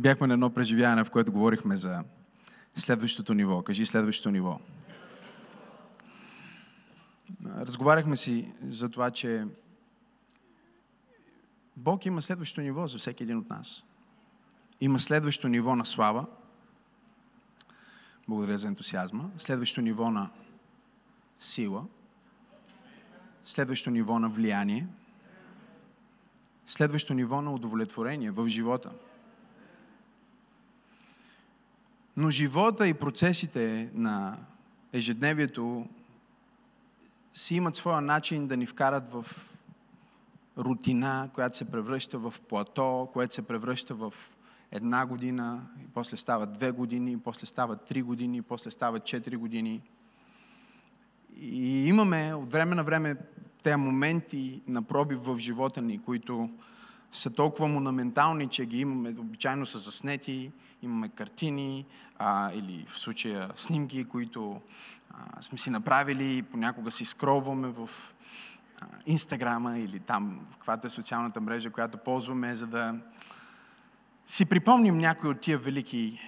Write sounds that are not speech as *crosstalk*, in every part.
бяхме на едно преживяване, в което говорихме за следващото ниво. Кажи следващото ниво. Разговаряхме си за това, че Бог има следващо ниво за всеки един от нас. Има следващо ниво на слава. Благодаря за ентусиазма. Следващо ниво на сила. Следващо ниво на влияние. Следващо ниво на удовлетворение в живота. Но живота и процесите на ежедневието си имат своя начин да ни вкарат в рутина, която се превръща в плато, което се превръща в една година, и после става две години, и после става три години, и после става четири години. И имаме от време на време тези моменти на пробив в живота ни, които са толкова монументални, че ги имаме, обичайно са заснети, имаме картини а, или в случая снимки, които а, сме си направили, понякога си скроваме в Инстаграма или там, каквато е социалната мрежа, която ползваме, за да си припомним някои от тия велики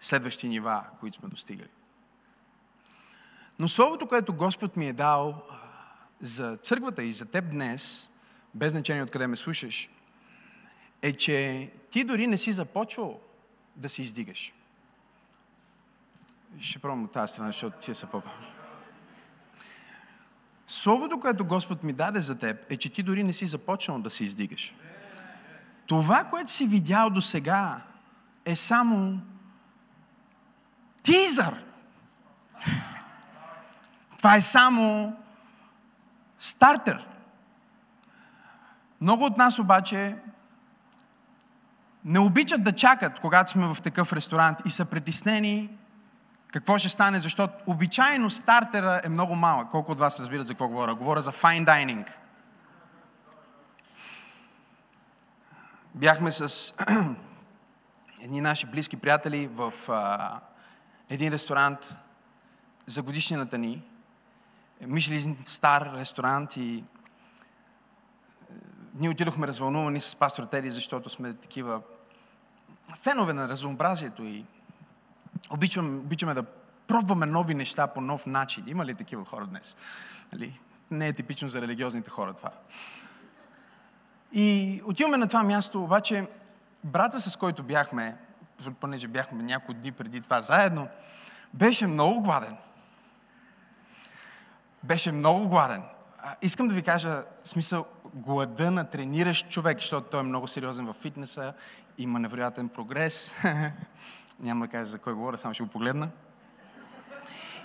следващи нива, които сме достигали. Но Словото, което Господ ми е дал за църквата и за теб днес, без значение откъде ме слушаш, е, че ти дори не си започвал да се издигаш. Ще пробвам от тази страна, защото тия са по Словото, което Господ ми даде за теб, е, че ти дори не си започнал да се издигаш. Това, което си видял до сега, е само тизър. Това е само стартер. Много от нас обаче не обичат да чакат, когато сме в такъв ресторант и са притеснени какво ще стане, защото обичайно стартера е много малък. Колко от вас разбират за какво говоря? Говоря за fine dining. Бяхме с *clears throat* едни наши близки приятели в а, един ресторант за годишнината ни. Мишлин стар ресторант и ние отидохме развълнувани с пастор Тери, защото сме такива фенове на разнообразието и обичаме, обичаме да пробваме нови неща по нов начин. Има ли такива хора днес? Нали? Не е типично за религиозните хора това. И отиваме на това място, обаче брата, с който бяхме, понеже бяхме няколко дни преди това заедно, беше много гладен. Беше много гладен. Искам да ви кажа, смисъл, глада на трениращ човек, защото той е много сериозен в фитнеса, има невероятен прогрес. *laughs* Няма да кажа за кой говоря, само ще го погледна.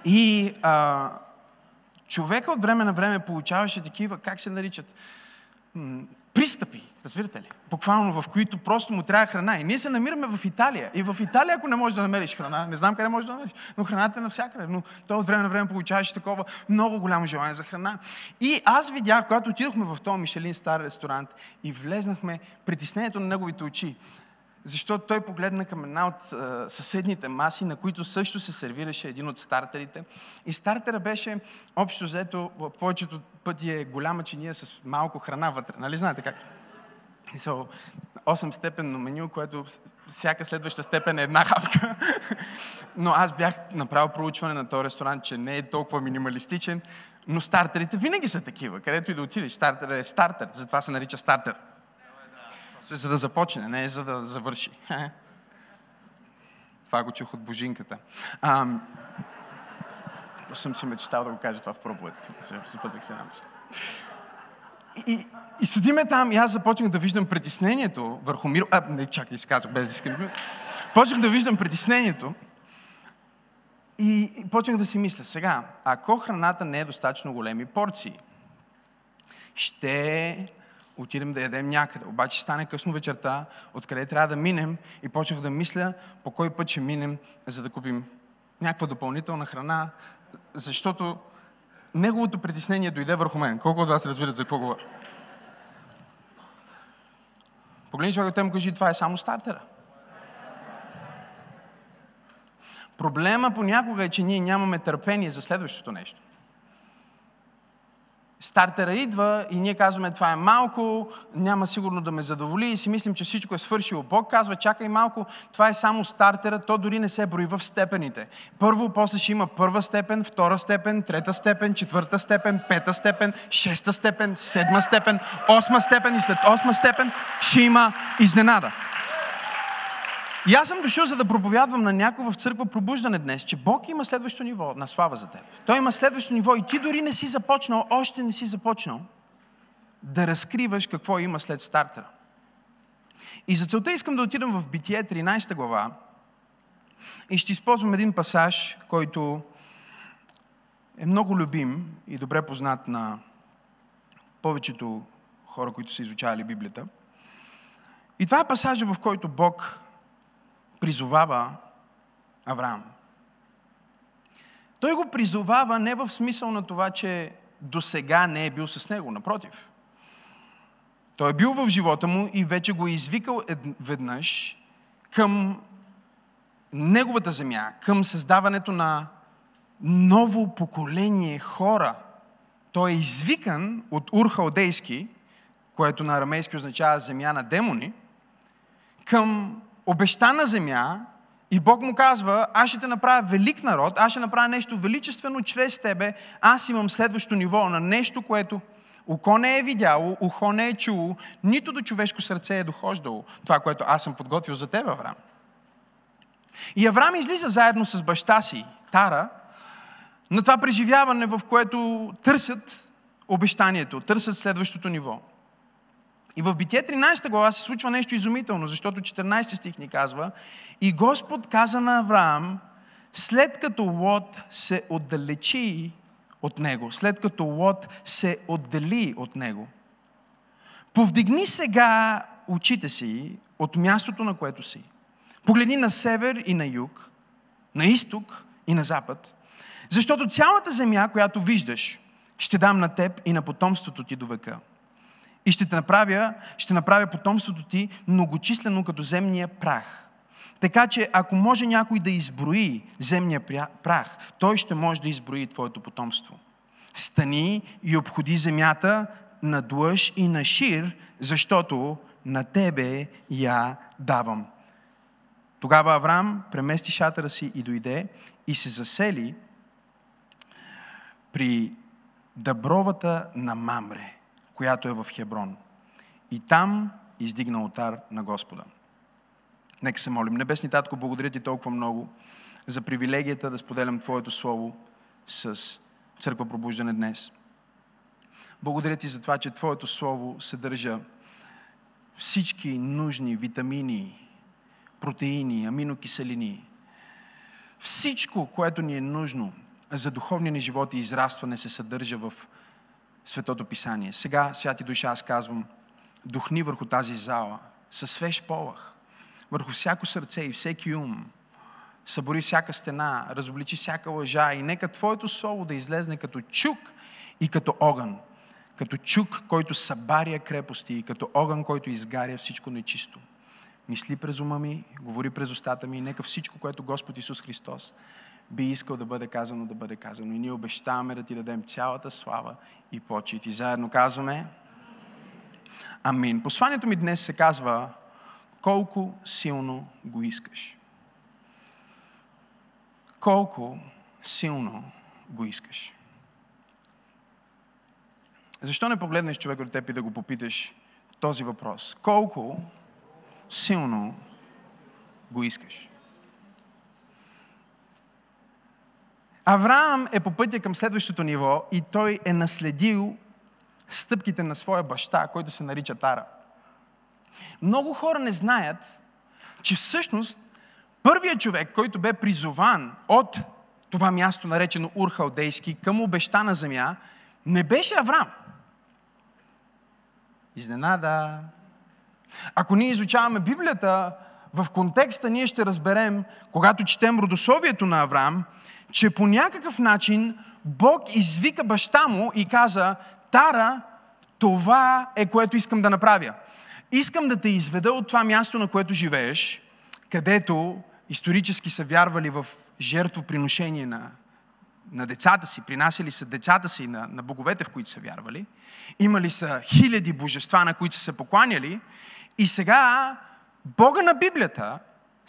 И а, човека от време на време получаваше такива, как се наричат, пристъпи, разбирате ли? Буквално, в които просто му трябва храна. И ние се намираме в Италия. И в Италия, ако не можеш да намериш храна, не знам къде можеш да намериш, но храната е навсякъде. Но той от време на време получаваше такова много голямо желание за храна. И аз видях, когато отидохме в този Мишелин стар ресторант и влезнахме притеснението на неговите очи. Защото той погледна към една от а, съседните маси, на които също се сервираше един от стартерите. И стартера беше, общо взето, повечето пъти е голяма чиния с малко храна вътре. Нали знаете как? So, 8 степенно меню, което всяка следваща степен е една хапка. *laughs* Но аз бях направил проучване на този ресторант, че не е толкова минималистичен, но стартерите винаги са такива. Където и да отидеш, стартер е стартер, затова се нарича стартер за да започне, не е за да завърши. *laughs* Това го чух от божинката. Съм си мечтал да го кажа това в проповед. Запътих се намисля. И, и седиме там и аз започнах да виждам притеснението върху мир. А, не, чакай, си без дискриминация. Почнах да виждам притеснението и, и почнах да си мисля, сега, ако храната не е достатъчно големи порции, ще отидем да ядем някъде. Обаче стане късно вечерта, откъде трябва да минем и почнах да мисля по кой път ще минем, за да купим някаква допълнителна храна, защото неговото притеснение дойде върху мен. Колко от вас разбират за какво говоря? Погледни човек от кажи, това е само стартера. Проблема понякога е, че ние нямаме търпение за следващото нещо. Стартера идва и ние казваме това е малко, няма сигурно да ме задоволи и си мислим, че всичко е свършило. Бог казва, чакай малко, това е само стартера, то дори не се брои в степените. Първо, после ще има първа степен, втора степен, трета степен, четвърта степен, пета степен, шеста степен, седма степен, осма степен и след осма степен ще има изненада. И аз съм дошъл, за да проповядвам на някой в църква пробуждане днес, че Бог има следващо ниво на слава за теб. Той има следващо ниво и ти дори не си започнал, още не си започнал да разкриваш какво има след стартера. И за целта искам да отидам в Битие 13 глава и ще използвам един пасаж, който е много любим и добре познат на повечето хора, които са изучавали Библията. И това е пасажа, в който Бог призовава Авраам. Той го призовава не в смисъл на това, че до сега не е бил с него, напротив. Той е бил в живота му и вече го е извикал веднъж към неговата земя, към създаването на ново поколение хора. Той е извикан от Урхалдейски, което на арамейски означава земя на демони, към обещана земя и Бог му казва, аз ще те направя велик народ, аз ще направя нещо величествено чрез тебе, аз имам следващо ниво на нещо, което око не е видяло, ухо не е чуло, нито до човешко сърце е дохождало. Това, което аз съм подготвил за теб, Авраам. И Авраам излиза заедно с баща си, Тара, на това преживяване, в което търсят обещанието, търсят следващото ниво. И в Битие 13 глава се случва нещо изумително, защото 14 стих ни казва И Господ каза на Авраам, след като Лот се отдалечи от него, след като Лот се отдели от него, повдигни сега очите си от мястото, на което си. Погледни на север и на юг, на изток и на запад, защото цялата земя, която виждаш, ще дам на теб и на потомството ти до века – и ще те направя, ще направя потомството ти многочислено като земния прах. Така че ако може някой да изброи земния прах, той ще може да изброи твоето потомство. Стани и обходи земята на длъж и на шир, защото на тебе я давам. Тогава Авраам премести шатъра си и дойде и се засели при дъбровата на Мамре която е в Хеброн. И там издигна отар на Господа. Нека се молим. Небесни Татко, благодаря ти толкова много за привилегията да споделям Твоето Слово с Църква Пробуждане днес. Благодаря ти за това, че Твоето Слово съдържа всички нужни витамини, протеини, аминокиселини. Всичко, което ни е нужно за духовния ни живот и израстване, се съдържа в Светото Писание. Сега, святи душа, аз казвам, духни върху тази зала със свеж полах, върху всяко сърце и всеки ум. Събори всяка стена, разобличи всяка лъжа и нека Твоето Слово да излезне като чук и като огън. Като чук, който събаря крепости и като огън, който изгаря всичко нечисто. Мисли през ума ми, говори през устата ми и нека всичко, което Господ Исус Христос би искал да бъде казано, да бъде казано. И ние обещаваме да ти дадем цялата слава и почет. И заедно казваме Амин. Посланието ми днес се казва колко силно го искаш. Колко силно го искаш. Защо не погледнеш човек от теб и да го попиташ този въпрос? Колко силно го искаш? Авраам е по пътя към следващото ниво и той е наследил стъпките на своя баща, който се нарича Тара. Много хора не знаят, че всъщност първият човек, който бе призован от това място, наречено Урхалдейски, към обещана земя, не беше Авраам. Изненада. Ако ние изучаваме Библията, в контекста ние ще разберем, когато четем родословието на Авраам, че по някакъв начин Бог извика баща му и каза, Тара, това е което искам да направя. Искам да те изведа от това място, на което живееш, където исторически са вярвали в жертвоприношение на на децата си, принасяли са децата си на, на боговете, в които са вярвали, имали са хиляди божества, на които са се покланяли, и сега Бога на Библията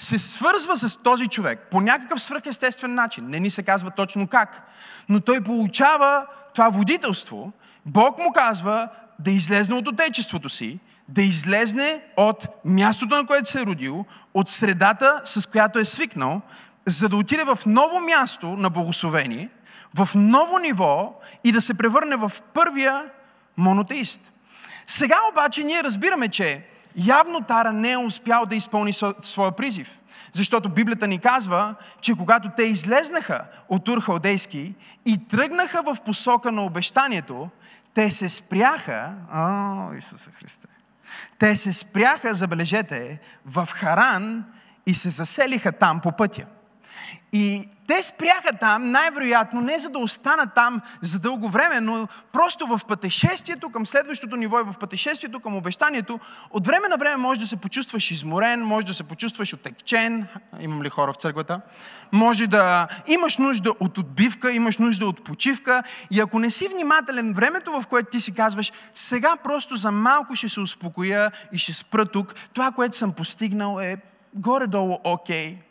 се свързва с този човек по някакъв свръхестествен начин. Не ни се казва точно как. Но той получава това водителство. Бог му казва да излезне от отечеството си, да излезне от мястото, на което се е родил, от средата, с която е свикнал, за да отиде в ново място на благословение, в ново ниво и да се превърне в първия монотеист. Сега обаче ние разбираме, че явно Тара не е успял да изпълни своя призив. Защото Библията ни казва, че когато те излезнаха от Ур Халдейски и тръгнаха в посока на обещанието, те се спряха, о, Исуса Христе, те се спряха, забележете, в Харан и се заселиха там по пътя. И те спряха там, най-вероятно не за да останат там за дълго време, но просто в пътешествието към следващото ниво и в пътешествието към обещанието, от време на време може да се почувстваш изморен, може да се почувстваш отекчен, имам ли хора в църквата, може да имаш нужда от отбивка, имаш нужда от почивка. И ако не си внимателен, времето в което ти си казваш, сега просто за малко ще се успокоя и ще спра тук, това, което съм постигнал е горе-долу окей, okay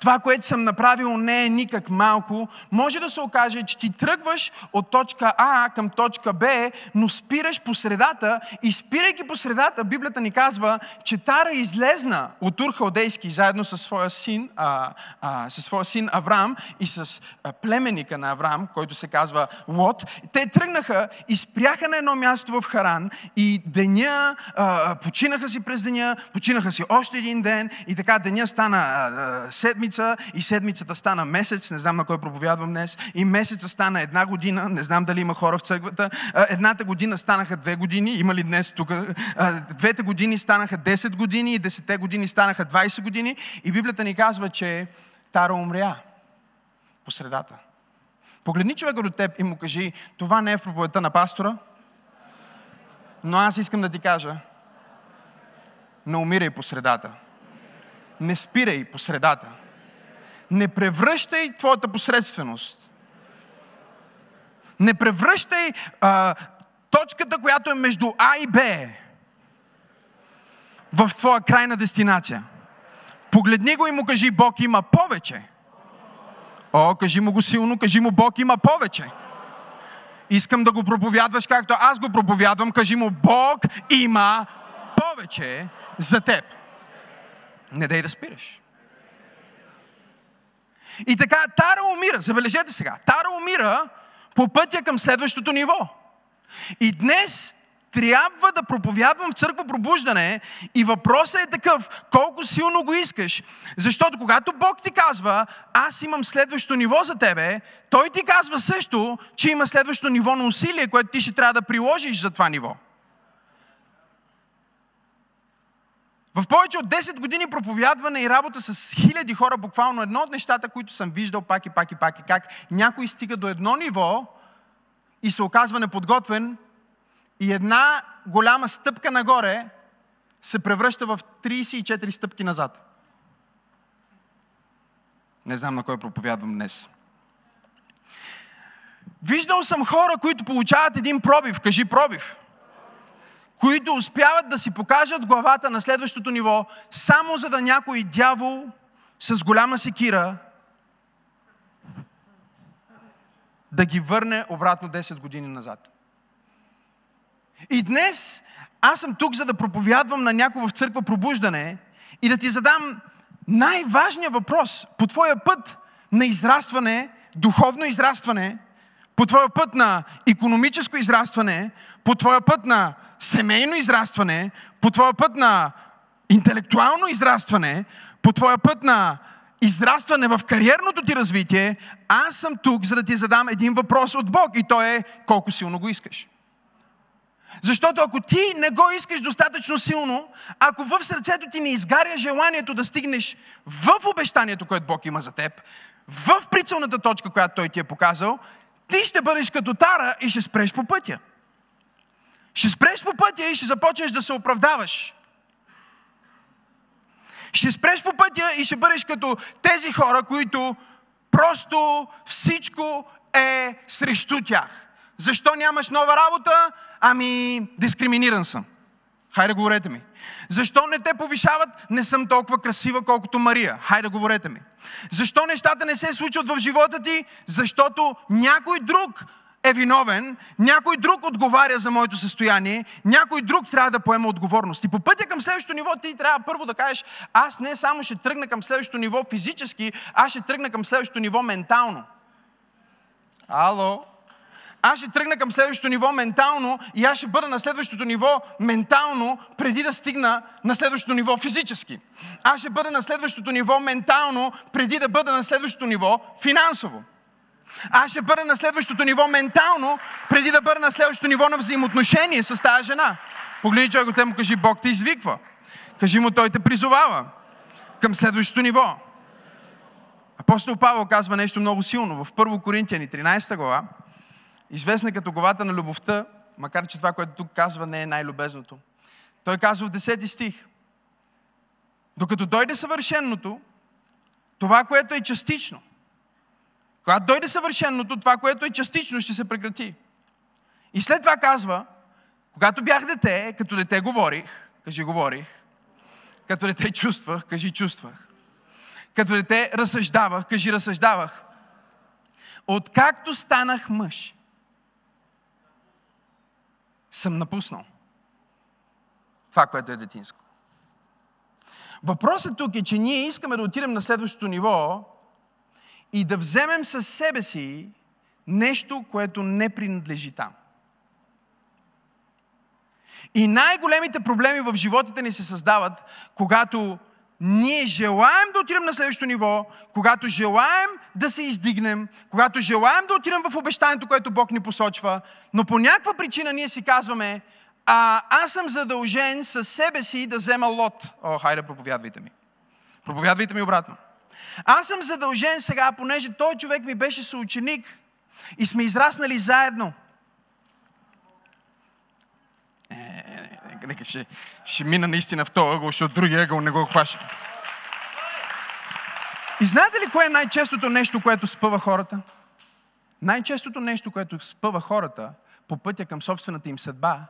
това, което съм направил, не е никак малко. Може да се окаже, че ти тръгваш от точка А към точка Б, но спираш по средата и спирайки по средата, Библията ни казва, че Тара излезна от Урхалдейски заедно със своя син, а, а, със своя син Авраам и с а, племенника на Авраам, който се казва Лот. Те тръгнаха и спряха на едно място в Харан и деня, а, починаха си през деня, починаха си още един ден и така деня стана а, а, седмица седмица и седмицата стана месец, не знам на кой проповядвам днес, и месеца стана една година, не знам дали има хора в църквата, едната година станаха две години, има ли днес тук, двете години станаха 10 години и десете години станаха 20 години. И Библията ни казва, че Тара умря по средата. Погледни човека до теб и му кажи, това не е в проповедта на пастора, но аз искам да ти кажа, не умирай по средата. Не спирай по средата не превръщай твоята посредственост. Не превръщай а, точката, която е между А и Б в твоя крайна дестинация. Погледни го и му кажи, Бог има повече. О, кажи му го силно, кажи му, Бог има повече. Искам да го проповядваш както аз го проповядвам. Кажи му, Бог има повече за теб. Не дай да спираш. И така Тара умира. Забележете сега. Тара умира по пътя към следващото ниво. И днес трябва да проповядвам в църква пробуждане и въпросът е такъв, колко силно го искаш. Защото когато Бог ти казва, аз имам следващо ниво за тебе, Той ти казва също, че има следващо ниво на усилие, което ти ще трябва да приложиш за това ниво. В повече от 10 години проповядване и работа с хиляди хора, буквално едно от нещата, които съм виждал пак и пак и пак и как някой стига до едно ниво и се оказва неподготвен и една голяма стъпка нагоре се превръща в 34 стъпки назад. Не знам на кой проповядвам днес. Виждал съм хора, които получават един пробив. Кажи пробив които успяват да си покажат главата на следващото ниво, само за да някой дявол с голяма секира да ги върне обратно 10 години назад. И днес аз съм тук, за да проповядвам на някого в църква пробуждане и да ти задам най-важния въпрос по твоя път на израстване, духовно израстване, по твоя път на економическо израстване, по твоя път на семейно израстване, по твоя път на интелектуално израстване, по твоя път на израстване в кариерното ти развитие, аз съм тук, за да ти задам един въпрос от Бог и то е колко силно го искаш. Защото ако ти не го искаш достатъчно силно, ако в сърцето ти не изгаря желанието да стигнеш в обещанието, което Бог има за теб, в прицелната точка, която Той ти е показал, ти ще бъдеш като Тара и ще спреш по пътя. Ще спреш по пътя и ще започнеш да се оправдаваш. Ще спреш по пътя и ще бъдеш като тези хора, които Просто всичко е срещу тях. Защо нямаш нова работа? Ами, дискриминиран съм. Хайде, говорете ми. Защо не те повишават? Не съм толкова красива, колкото Мария. Хайде, говорете ми. Защо нещата не се случват в живота ти? Защото някой друг е виновен, някой друг отговаря за моето състояние, някой друг трябва да поема отговорност. И по пътя към следващото ниво ти трябва първо да кажеш, аз не само ще тръгна към следващото ниво физически, аз ще тръгна към следващото ниво ментално. Ало? Аз ще тръгна към следващото ниво ментално и аз ще бъда на следващото ниво ментално, преди да стигна на следващото ниво физически. Аз ще бъда на следващото ниво ментално, преди да бъда на следващото ниво финансово. Аз ще бъда на следващото ниво ментално, преди да бъда на следващото ниво на взаимоотношение с тази жена. Погледни човек те му кажи, Бог те извиква. Кажи му, Той те призовава към следващото ниво. Апостол Павел казва нещо много силно в 1 Коринтияни 13 глава, известна като главата на любовта, макар че това, което тук казва, не е най-любезното. Той казва в 10 стих, докато дойде съвършенното, това, което е частично, когато дойде съвършеното, това, което е частично, ще се прекрати. И след това казва, когато бях дете, като дете говорих, кажи говорих, като дете чувствах, кажи чувствах, като дете разсъждавах, кажи разсъждавах. Откакто станах мъж, съм напуснал това, което е детинско. Въпросът тук е, че ние искаме да отидем на следващото ниво, и да вземем със себе си нещо, което не принадлежи там. И най-големите проблеми в животите ни се създават, когато ние желаем да отидем на следващото ниво, когато желаем да се издигнем, когато желаем да отидем в обещанието, което Бог ни посочва, но по някаква причина ние си казваме, а аз съм задължен със себе си да взема лот. О, хайде, проповядвайте ми. Проповядвайте ми обратно. Аз съм задължен сега, понеже той човек ми беше съученик и сме израснали заедно. Е, е, нека ще, ще мина наистина в този ъгъл, защото другия ъгъл не го хваща. И знаете ли кое е най-честото нещо, което спъва хората? Най-честото нещо, което спъва хората по пътя към собствената им съдба,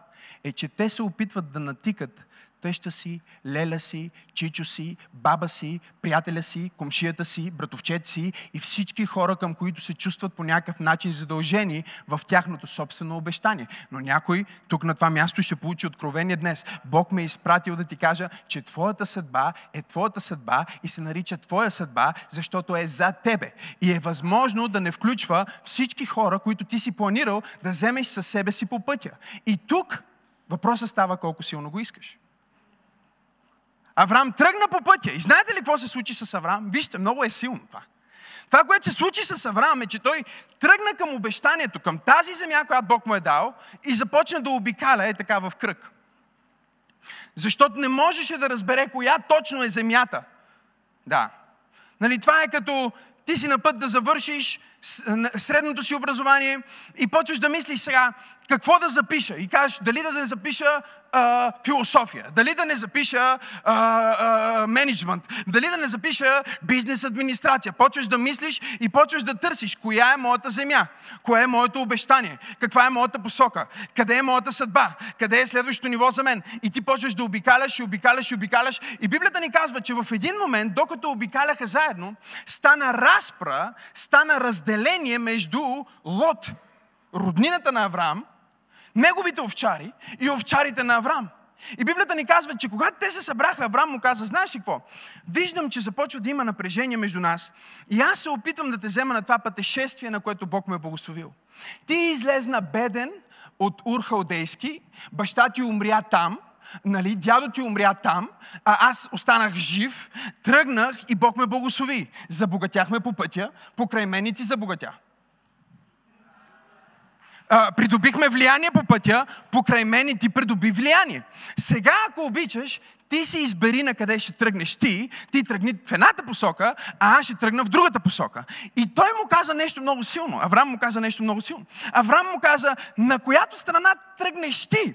е, че те се опитват да натикат тъща си, леля си, чичо си, баба си, приятеля си, комшията си, братовчет си и всички хора, към които се чувстват по някакъв начин задължени в тяхното собствено обещание. Но някой тук на това място ще получи откровение днес. Бог ме е изпратил да ти кажа, че твоята съдба е твоята съдба и се нарича твоя съдба, защото е за тебе. И е възможно да не включва всички хора, които ти си планирал да вземеш със себе си по пътя. И тук въпросът става колко силно го искаш. Авраам тръгна по пътя. И знаете ли какво се случи с Авраам? Вижте, много е силно това. Това, което се случи с Авраам е, че той тръгна към обещанието, към тази земя, която Бог му е дал и започна да обикаля е така в кръг. Защото не можеше да разбере коя точно е земята. Да. Нали, това е като ти си на път да завършиш средното си образование и почваш да мислиш сега какво да запиша. И кажеш дали да не запиша а, философия, дали да не запиша а, а, менеджмент, дали да не запиша бизнес администрация. Почваш да мислиш и почваш да търсиш коя е моята земя, кое е моето обещание, каква е моята посока, къде е моята съдба, къде е следващото ниво за мен. И ти почваш да обикаляш и обикаляш и обикаляш. И Библията ни казва, че в един момент, докато обикаляха заедно, стана разпра, стана разделение между Лот, роднината на Авраам, неговите овчари и овчарите на Авраам. И Библията ни казва, че когато те се събраха, Авраам му каза, знаеш ли какво? Виждам, че започва да има напрежение между нас и аз се опитвам да те взема на това пътешествие, на което Бог ме е благословил. Ти излезна беден от Урхалдейски, баща ти умря там, нали, дядо ти умря там, а аз останах жив, тръгнах и Бог ме благослови. Забогатяхме по пътя, покрай мен и ти забогатя а, придобихме влияние по пътя, покрай мен и ти придоби влияние. Сега, ако обичаш, ти си избери на къде ще тръгнеш ти, ти тръгни в едната посока, а аз ще тръгна в другата посока. И той му каза нещо много силно. Авраам му каза нещо много силно. Авраам му каза, на която страна тръгнеш ти?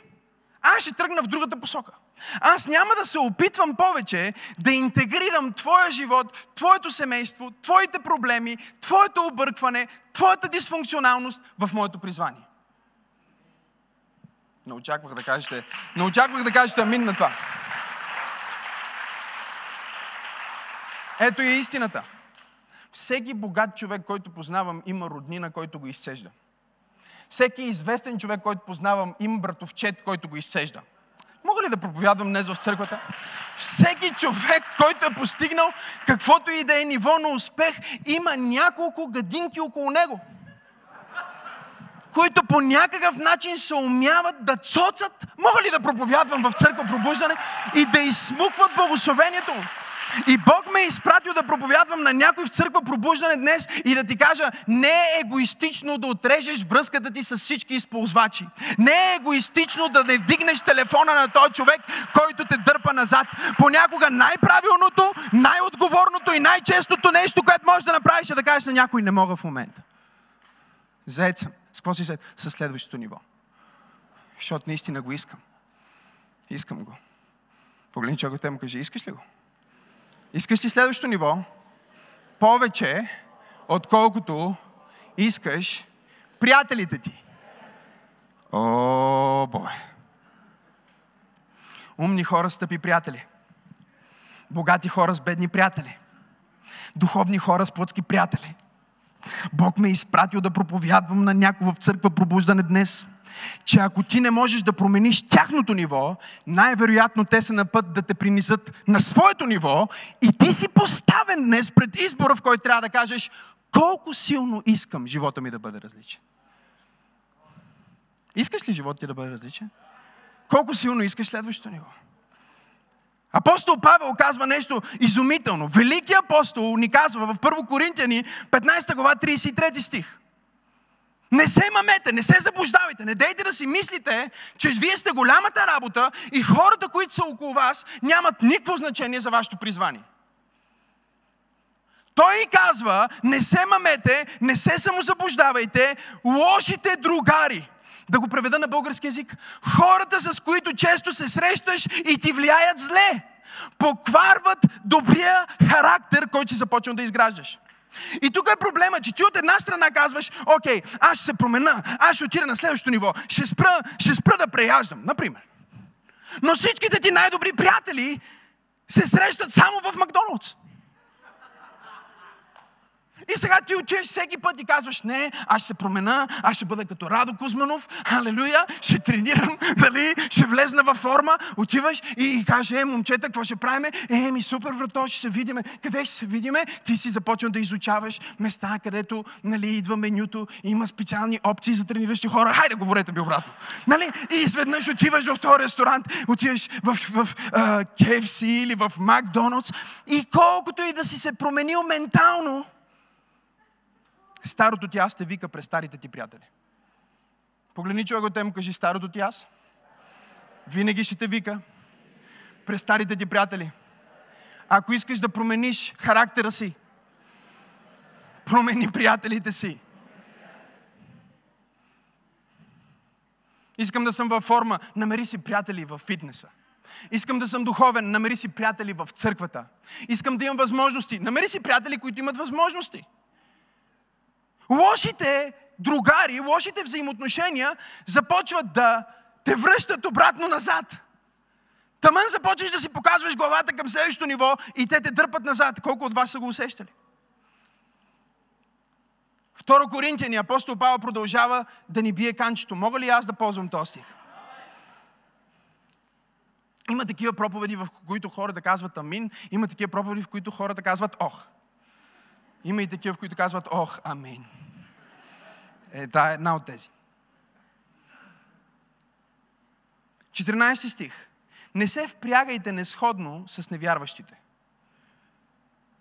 аз ще тръгна в другата посока. Аз няма да се опитвам повече да интегрирам твоя живот, твоето семейство, твоите проблеми, твоето объркване, твоята дисфункционалност в моето призвание. Не очаквах да кажете, не очаквах да кажете амин на това. Ето е истината. Всеки богат човек, който познавам, има роднина, който го изцежда. Всеки известен човек, който познавам, има братовчет, който го изцежда. Мога ли да проповядвам днес в църквата? Всеки човек, който е постигнал каквото и да е ниво на успех, има няколко гадинки около него, които по някакъв начин се умяват да цоцат. Мога ли да проповядвам в църква пробуждане и да изсмукват благословението му? И Бог ме е изпратил да проповядвам на някой в църква пробуждане днес и да ти кажа, не е егоистично да отрежеш връзката ти с всички използвачи. Не е егоистично да не вдигнеш телефона на този човек, който те дърпа назад. Понякога най-правилното, най-отговорното и най-честото нещо, което можеш да направиш е да кажеш на някой, не мога в момента. Заед съм. С какво си зает? С следващото ниво. Защото наистина го искам. Искам го. Погледни човекът те му каже, искаш ли го? Искаш ли следващото ниво? Повече, отколкото искаш приятелите ти. О, бой! Умни хора с тъпи приятели. Богати хора с бедни приятели. Духовни хора с плътски приятели. Бог ме е изпратил да проповядвам на някого в църква пробуждане днес – че ако ти не можеш да промениш тяхното ниво, най-вероятно те са на път да те принесат на своето ниво и ти си поставен днес пред избора, в който трябва да кажеш колко силно искам живота ми да бъде различен. Искаш ли живота ти да бъде различен? Колко силно искаш следващото ниво? Апостол Павел казва нещо изумително. Великият апостол ни казва в 1 Коринтияни 15 глава 33 стих. Не се мамете, не се заблуждавайте, не дейте да си мислите, че вие сте голямата работа и хората, които са около вас, нямат никакво значение за вашето призвание. Той казва, не се мамете, не се самозаблуждавайте, лошите другари. Да го преведа на български язик. Хората, с които често се срещаш и ти влияят зле, покварват добрия характер, който си започвал да изграждаш. И тук е проблема, че ти от една страна казваш, окей, аз ще се промена, аз ще отида на следващото ниво, ще спра, ще спра да преяждам, например. Но всичките ти най-добри приятели се срещат само в Макдоналдс. И сега ти отиваш всеки път и казваш, не, аз ще се промена, аз ще бъда като Радо Кузманов, алелуя, ще тренирам, дали, *laughs* ще влезна във форма, отиваш и, и кажеш, е, момчета, какво ще правиме? Е, ми супер, брато, ще се видиме. Къде ще се видиме? Ти си започнал да изучаваш места, където, нали, идва менюто, има специални опции за трениращи хора. Хайде, говорете ми обратно. Нали? И изведнъж отиваш в този ресторант, отиваш в, в, в uh, KFC или в Макдоналдс и колкото и да си се променил ментално, Старото ти аз те вика през старите ти приятели. Погледни човек от те му кажи старото ти аз. Винаги ще те вика през старите ти приятели. Ако искаш да промениш характера си, промени приятелите си. Искам да съм във форма, намери си приятели в фитнеса. Искам да съм духовен, намери си приятели в църквата. Искам да имам възможности, намери си приятели, които имат възможности. Лошите другари, лошите взаимоотношения започват да те връщат обратно назад. Тамън започваш да си показваш главата към следващото ниво и те те дърпат назад. Колко от вас са го усещали? Второ Коринтияни, апостол Павел продължава да ни бие канчето. Мога ли аз да ползвам този стих? Има такива проповеди, в които хората казват амин. Има такива проповеди, в които хората казват ох. Има и такива, които казват, ох, амин. Е, та е една от тези. 14 стих. Не се впрягайте несходно с невярващите.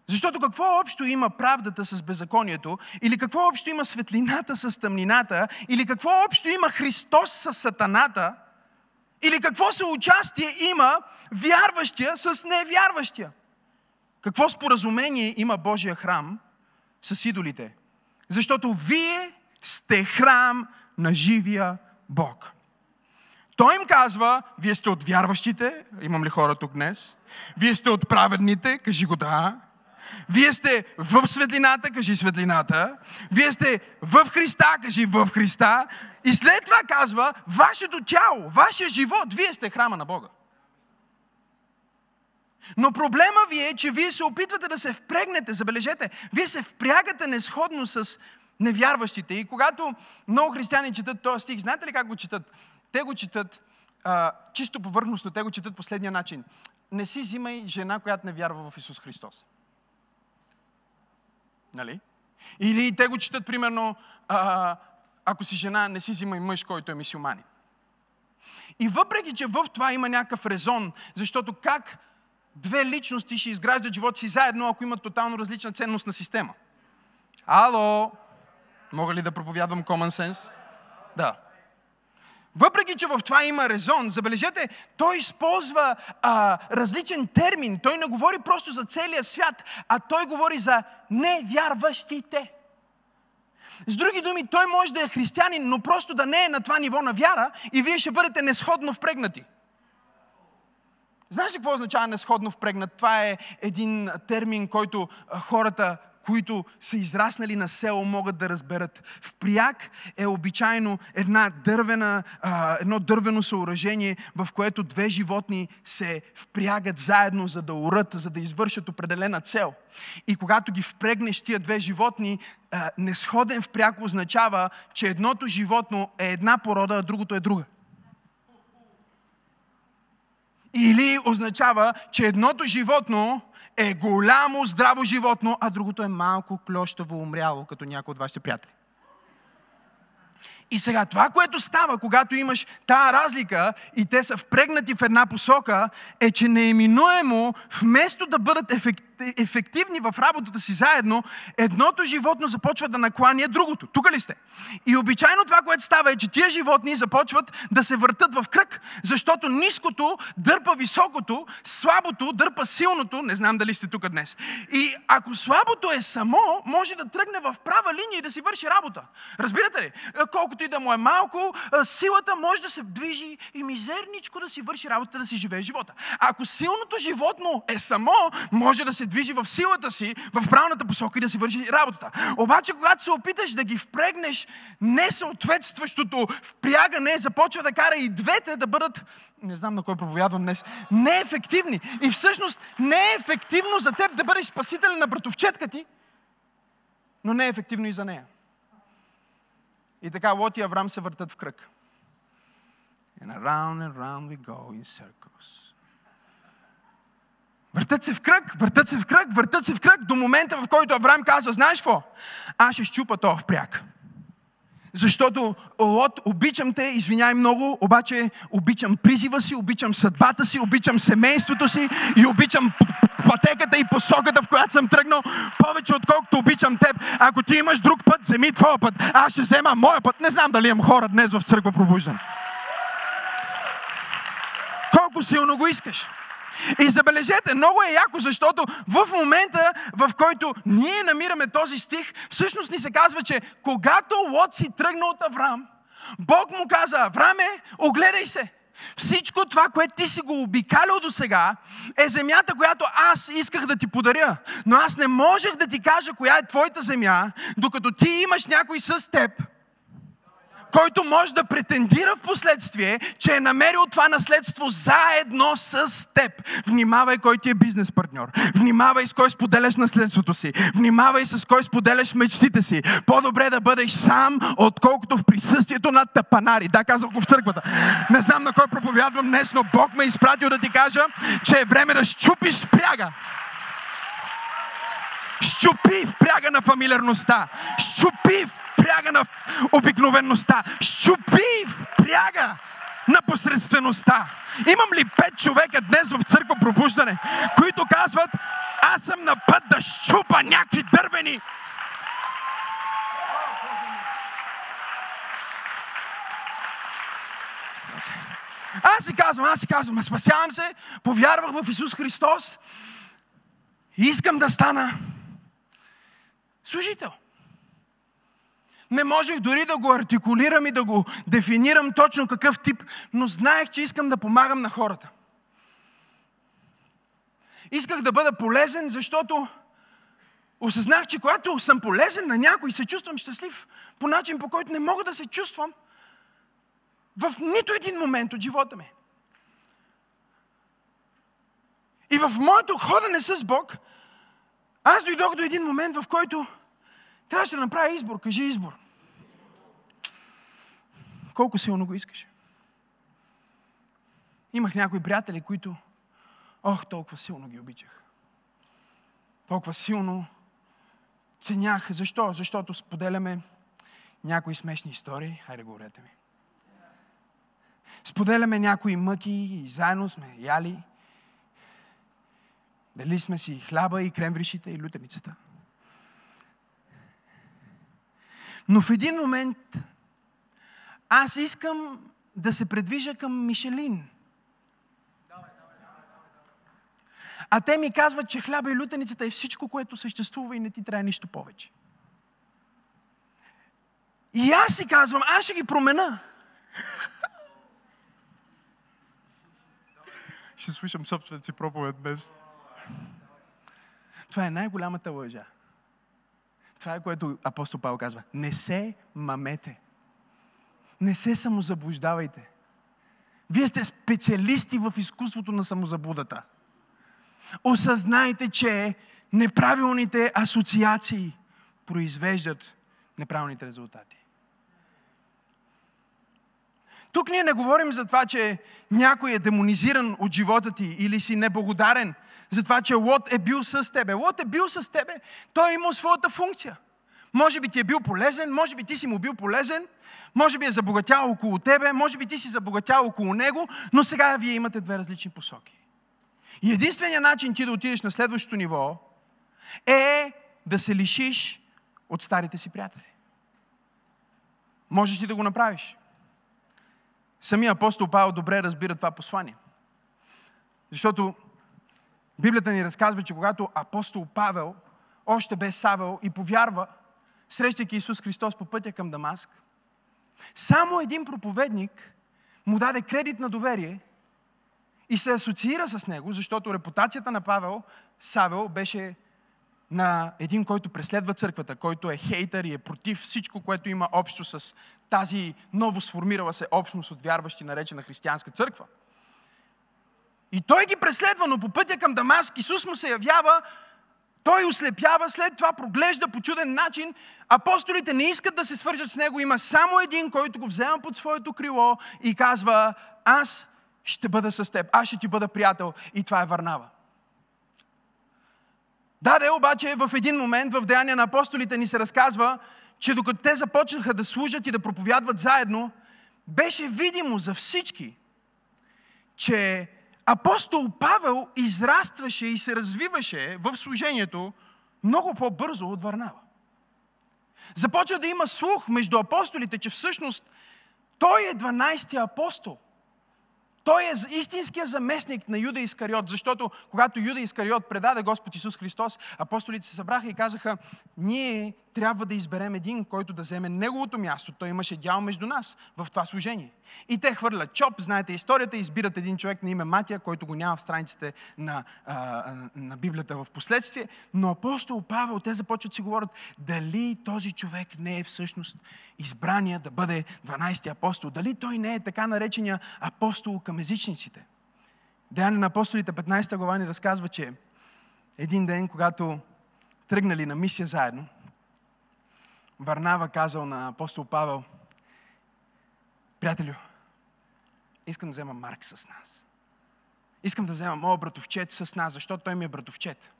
Защото какво общо има правдата с беззаконието? Или какво общо има светлината с тъмнината? Или какво общо има Христос с сатаната? Или какво съучастие има вярващия с невярващия? Какво споразумение има Божия храм с идолите. Защото вие сте храм на живия Бог. Той им казва, вие сте от вярващите, имам ли хора тук днес? Вие сте от праведните, кажи го да. Вие сте в светлината, кажи светлината. Вие сте в Христа, кажи в Христа. И след това казва, вашето тяло, вашия живот, вие сте храма на Бога. Но проблема ви е, че вие се опитвате да се впрегнете, забележете, вие се впрягате несходно с невярващите. И когато много християни четат този стих, знаете ли как го четат? Те го четат а, чисто повърхностно, те го четат последния начин. Не си взимай жена, която не вярва в Исус Христос. Нали? Или те го четат, примерно, а, ако си жена, не си взимай мъж, който е мисиоманин. И въпреки, че в това има някакъв резон, защото как две личности ще изграждат живота си заедно, ако имат тотално различна ценностна система? Ало! Мога ли да проповядвам common sense? Да. Въпреки, че в това има резон, забележете, той използва а, различен термин. Той не говори просто за целия свят, а той говори за невярващите. С други думи, той може да е християнин, но просто да не е на това ниво на вяра и вие ще бъдете несходно впрегнати. Знаеш ли какво означава несходно впрегнат? Това е един термин, който хората които са израснали на село, могат да разберат. В пряк е обичайно една дървена, едно дървено съоръжение, в което две животни се впрягат заедно, за да урат, за да извършат определена цел. И когато ги впрегнеш тия две животни, несходен впряк означава, че едното животно е една порода, а другото е друга. Или означава, че едното животно е голямо здраво животно, а другото е малко клещаво умряло, като някой от вашите приятели. И сега това, което става, когато имаш тази разлика и те са впрегнати в една посока, е, че неиминуемо, вместо да бъдат ефективни в работата си заедно, едното животно започва да накланя другото. Тук ли сте? И обичайно това, което става е, че тия животни започват да се въртат в кръг, защото ниското дърпа високото, слабото дърпа силното. Не знам дали сте тук днес. И ако слабото е само, може да тръгне в права линия и да си върши работа. Разбирате ли? Колкото и да му е малко, силата може да се движи и мизерничко да си върши работа, да си живее живота. ако силното животно е само, може да се движи в силата си, в правилната посока и да си върши работата. Обаче, когато се опиташ да ги впрегнеш, несъответстващото впрягане започва да кара и двете да бъдат, не знам на кой проповядвам днес, неефективни. И всъщност не е ефективно за теб да бъдеш спасителен на братовчетка ти, но не е ефективно и за нея. И така Лот и Аврам се въртат в кръг. And around and around we go in circles. Въртат се в кръг, въртат се в кръг, въртат се в кръг до момента, в който Авраам казва, знаеш какво? Аз ще щупа този впряг. Защото, Лот, обичам те, извиняй много, обаче обичам призива си, обичам съдбата си, обичам семейството си и обичам пътеката и посоката, в която съм тръгнал, повече отколкото обичам теб. Ако ти имаш друг път, вземи твоя път. Аз ще взема моя път. Не знам дали имам хора днес в църква пробуждане. Колко силно го искаш. И забележете, много е яко, защото в момента, в който ние намираме този стих, всъщност ни се казва, че когато Лот си тръгна от Авраам, Бог му каза, Авраме, огледай се. Всичко това, което ти си го обикалял до сега, е земята, която аз исках да ти подаря. Но аз не можех да ти кажа коя е твоята земя, докато ти имаш някой с теб, който може да претендира в последствие, че е намерил това наследство заедно с теб. Внимавай кой ти е бизнес партньор. Внимавай с кой споделяш наследството си. Внимавай с кой споделяш мечтите си. По-добре да бъдеш сам, отколкото в присъствието на тъпанари. Да, казах го в църквата. Не знам на кой проповядвам днес, но Бог ме е изпратил да ти кажа, че е време да щупиш спряга. Щупи впряга на фамилиарността. Щупи впряга на обикновеността. Щупи впряга на посредствеността. Имам ли пет човека днес в църква пробуждане, които казват, аз съм на път да щупа някакви дървени Аз си казвам, аз си казвам, спасявам се, повярвах в Исус Христос и искам да стана служител. Не можех дори да го артикулирам и да го дефинирам точно какъв тип, но знаех, че искам да помагам на хората. Исках да бъда полезен, защото осъзнах, че когато съм полезен на някой, се чувствам щастлив по начин, по който не мога да се чувствам в нито един момент от живота ми. И в моето ходене с Бог, аз дойдох до един момент, в който трябваше да направя избор. Кажи избор. Колко силно го искаш? Имах някои приятели, които, ох, толкова силно ги обичах. Толкова силно ценях. Защо? Защото споделяме някои смешни истории. Хайде, говорете ми. Споделяме някои мъки и заедно сме яли. Дали сме си хляба и кремвришите и лютеницата. Но в един момент аз искам да се предвижа към Мишелин. А те ми казват, че хляба и лютеницата е всичко, което съществува и не ти трябва нищо повече. И аз си казвам, аз ще ги промена. ще слушам собствената си проповед днес. Това е най-голямата лъжа. Това е което апостол Павел казва. Не се мамете. Не се самозаблуждавайте. Вие сте специалисти в изкуството на самозаблудата. Осъзнайте, че неправилните асоциации произвеждат неправилните резултати. Тук ние не говорим за това, че някой е демонизиран от живота ти или си неблагодарен за това, че Лот е бил с тебе. Лот е бил с тебе. Той е имал своята функция. Може би ти е бил полезен, може би ти си му бил полезен, може би е забогатял около тебе, може би ти си забогатял около него, но сега вие имате две различни посоки. И единственият начин ти да отидеш на следващото ниво е да се лишиш от старите си приятели. Можеш ли да го направиш? Самия апостол Павел добре разбира това послание. Защото Библията ни разказва, че когато апостол Павел още бе Савел и повярва, срещайки Исус Христос по пътя към Дамаск, само един проповедник му даде кредит на доверие и се асоциира с него, защото репутацията на Павел, Савел, беше на един, който преследва църквата, който е хейтър и е против всичко, което има общо с тази ново сформирала се общност от вярващи, наречена християнска църква. И той ги преследва, но по пътя към Дамаск Исус му се явява, той ослепява, след това проглежда по чуден начин. Апостолите не искат да се свържат с него. Има само един, който го взема под своето крило и казва, аз ще бъда с теб, аз ще ти бъда приятел. И това е Варнава. Даде обаче в един момент в Деяния на апостолите ни се разказва, че докато те започнаха да служат и да проповядват заедно, беше видимо за всички, че апостол Павел израстваше и се развиваше в служението много по-бързо от Варнава. Започва да има слух между апостолите, че всъщност той е 12-ти апостол. Той е истинския заместник на Юда Искариот, защото когато Юда Искариот предаде Господ Исус Христос, апостолите се събраха и казаха, ние трябва да изберем един, който да вземе неговото място. Той имаше дял между нас в това служение. И те хвърлят чоп, знаете историята, избират един човек на име Матия, който го няма в страниците на, а, на Библията в последствие. Но апостол Павел, те започват си говорят, дали този човек не е всъщност избрания да бъде 12-ти апостол, дали той не е така наречения апостол към езичниците. Деяния на апостолите 15 глава ни разказва, че един ден, когато тръгнали на мисия заедно, Варнава казал на апостол Павел, приятелю, искам да взема Марк с нас. Искам да взема моят братовчет с нас, защото той ми е братовчет.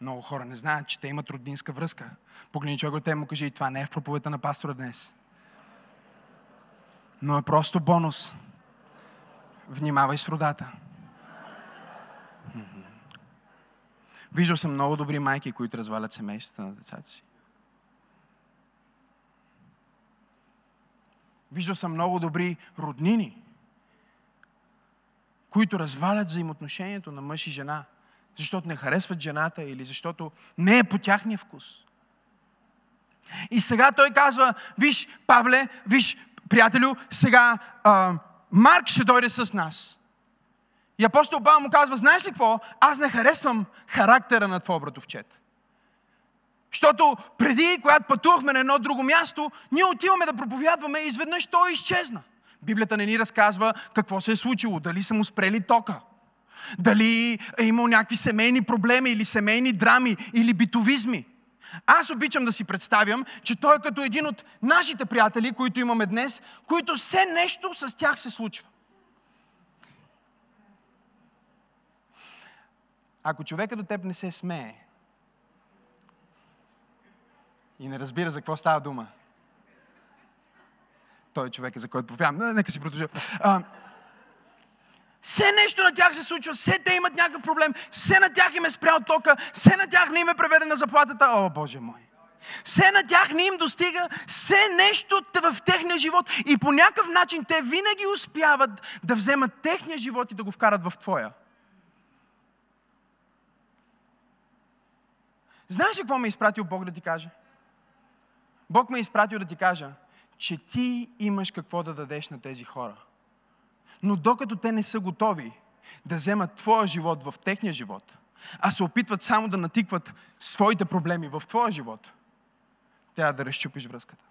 Много хора не знаят, че те имат роднинска връзка. Погледни човек те му кажи, това не е в проповета на пастора днес. Но е просто бонус. Внимавай с родата. Виждал съм много добри майки, които развалят семействата на децата си. Виждал съм много добри роднини, които развалят взаимоотношението на мъж и жена, защото не харесват жената или защото не е по тяхния вкус. И сега той казва, виж, Павле, виж, приятелю, сега а, Марк ще дойде с нас. И апостол Павел му казва, знаеш ли какво? Аз не харесвам характера на твоя братовчет. Защото преди, когато пътувахме на едно друго място, ние отиваме да проповядваме и изведнъж той изчезна. Библията не ни разказва какво се е случило, дали са му спрели тока, дали е имал някакви семейни проблеми или семейни драми или битовизми. Аз обичам да си представям, че той е като един от нашите приятели, които имаме днес, които все нещо с тях се случва. Ако човека до теб не се смее и не разбира за какво става дума, той е човека, за който повярвам. Нека си продължа. Все нещо на тях се случва, все те имат някакъв проблем, все на тях им е спрял тока, все на тях не им е преведена заплатата. О, Боже мой! Все на тях не им достига, все нещо в техния живот и по някакъв начин те винаги успяват да вземат техния живот и да го вкарат в твоя. Знаеш ли какво ме е изпратил Бог да ти каже? Бог ме е изпратил да ти кажа, че ти имаш какво да дадеш на тези хора. Но докато те не са готови да вземат твоя живот в техния живот, а се опитват само да натикват своите проблеми в твоя живот, трябва да разчупиш връзката.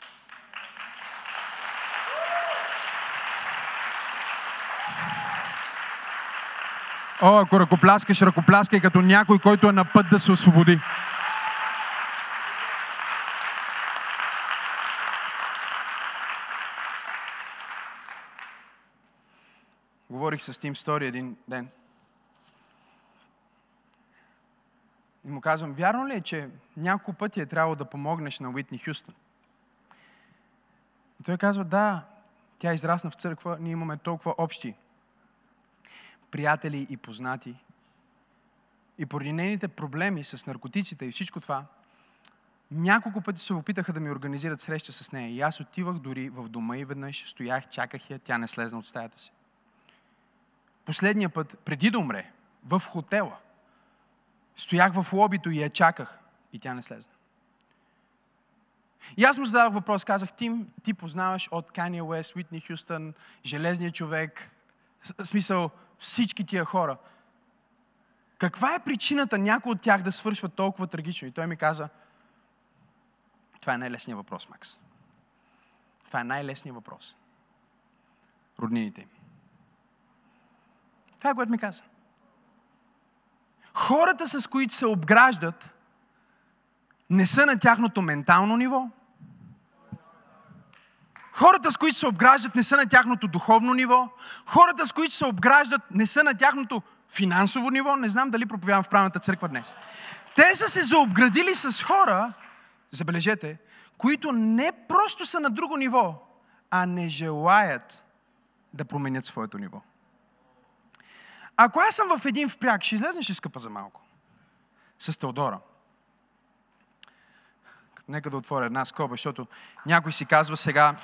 О, ако ръкопляскаш, ръкопляскай като някой, който е на път да се освободи. Говорих с Тим Стори един ден. И му казвам, вярно ли е, че няколко пъти е трябвало да помогнеш на Уитни Хюстън? И той казва, да, тя израсна в църква, ние имаме толкова общи приятели и познати. И поради нейните проблеми с наркотиците и всичко това, няколко пъти се опитаха да ми организират среща с нея. И аз отивах дори в дома и веднъж, стоях, чаках я, тя не слезна от стаята си. Последния път, преди да умре, в хотела, стоях в лобито и я чаках и тя не слезна. И аз му зададох въпрос, казах, Тим, ти познаваш от Кания Уест, Уитни Хюстън, Железния човек, в смисъл всички тия хора. Каква е причината някой от тях да свършва толкова трагично? И той ми каза, това е най-лесният въпрос, Макс. Това е най-лесният въпрос. Роднините им. Това е което ми каза. Хората, с които се обграждат, не са на тяхното ментално ниво. Хората, с които се обграждат, не са на тяхното духовно ниво. Хората, с които се обграждат, не са на тяхното финансово ниво. Не знам дали проповядвам в правната църква днес. Те са се заобградили с хора, забележете, които не просто са на друго ниво, а не желаят да променят своето ниво. Ако аз съм в един впряг, ще излезнеш ли скъпа за малко? С Теодора. Нека да отворя една скоба, защото някой си казва сега...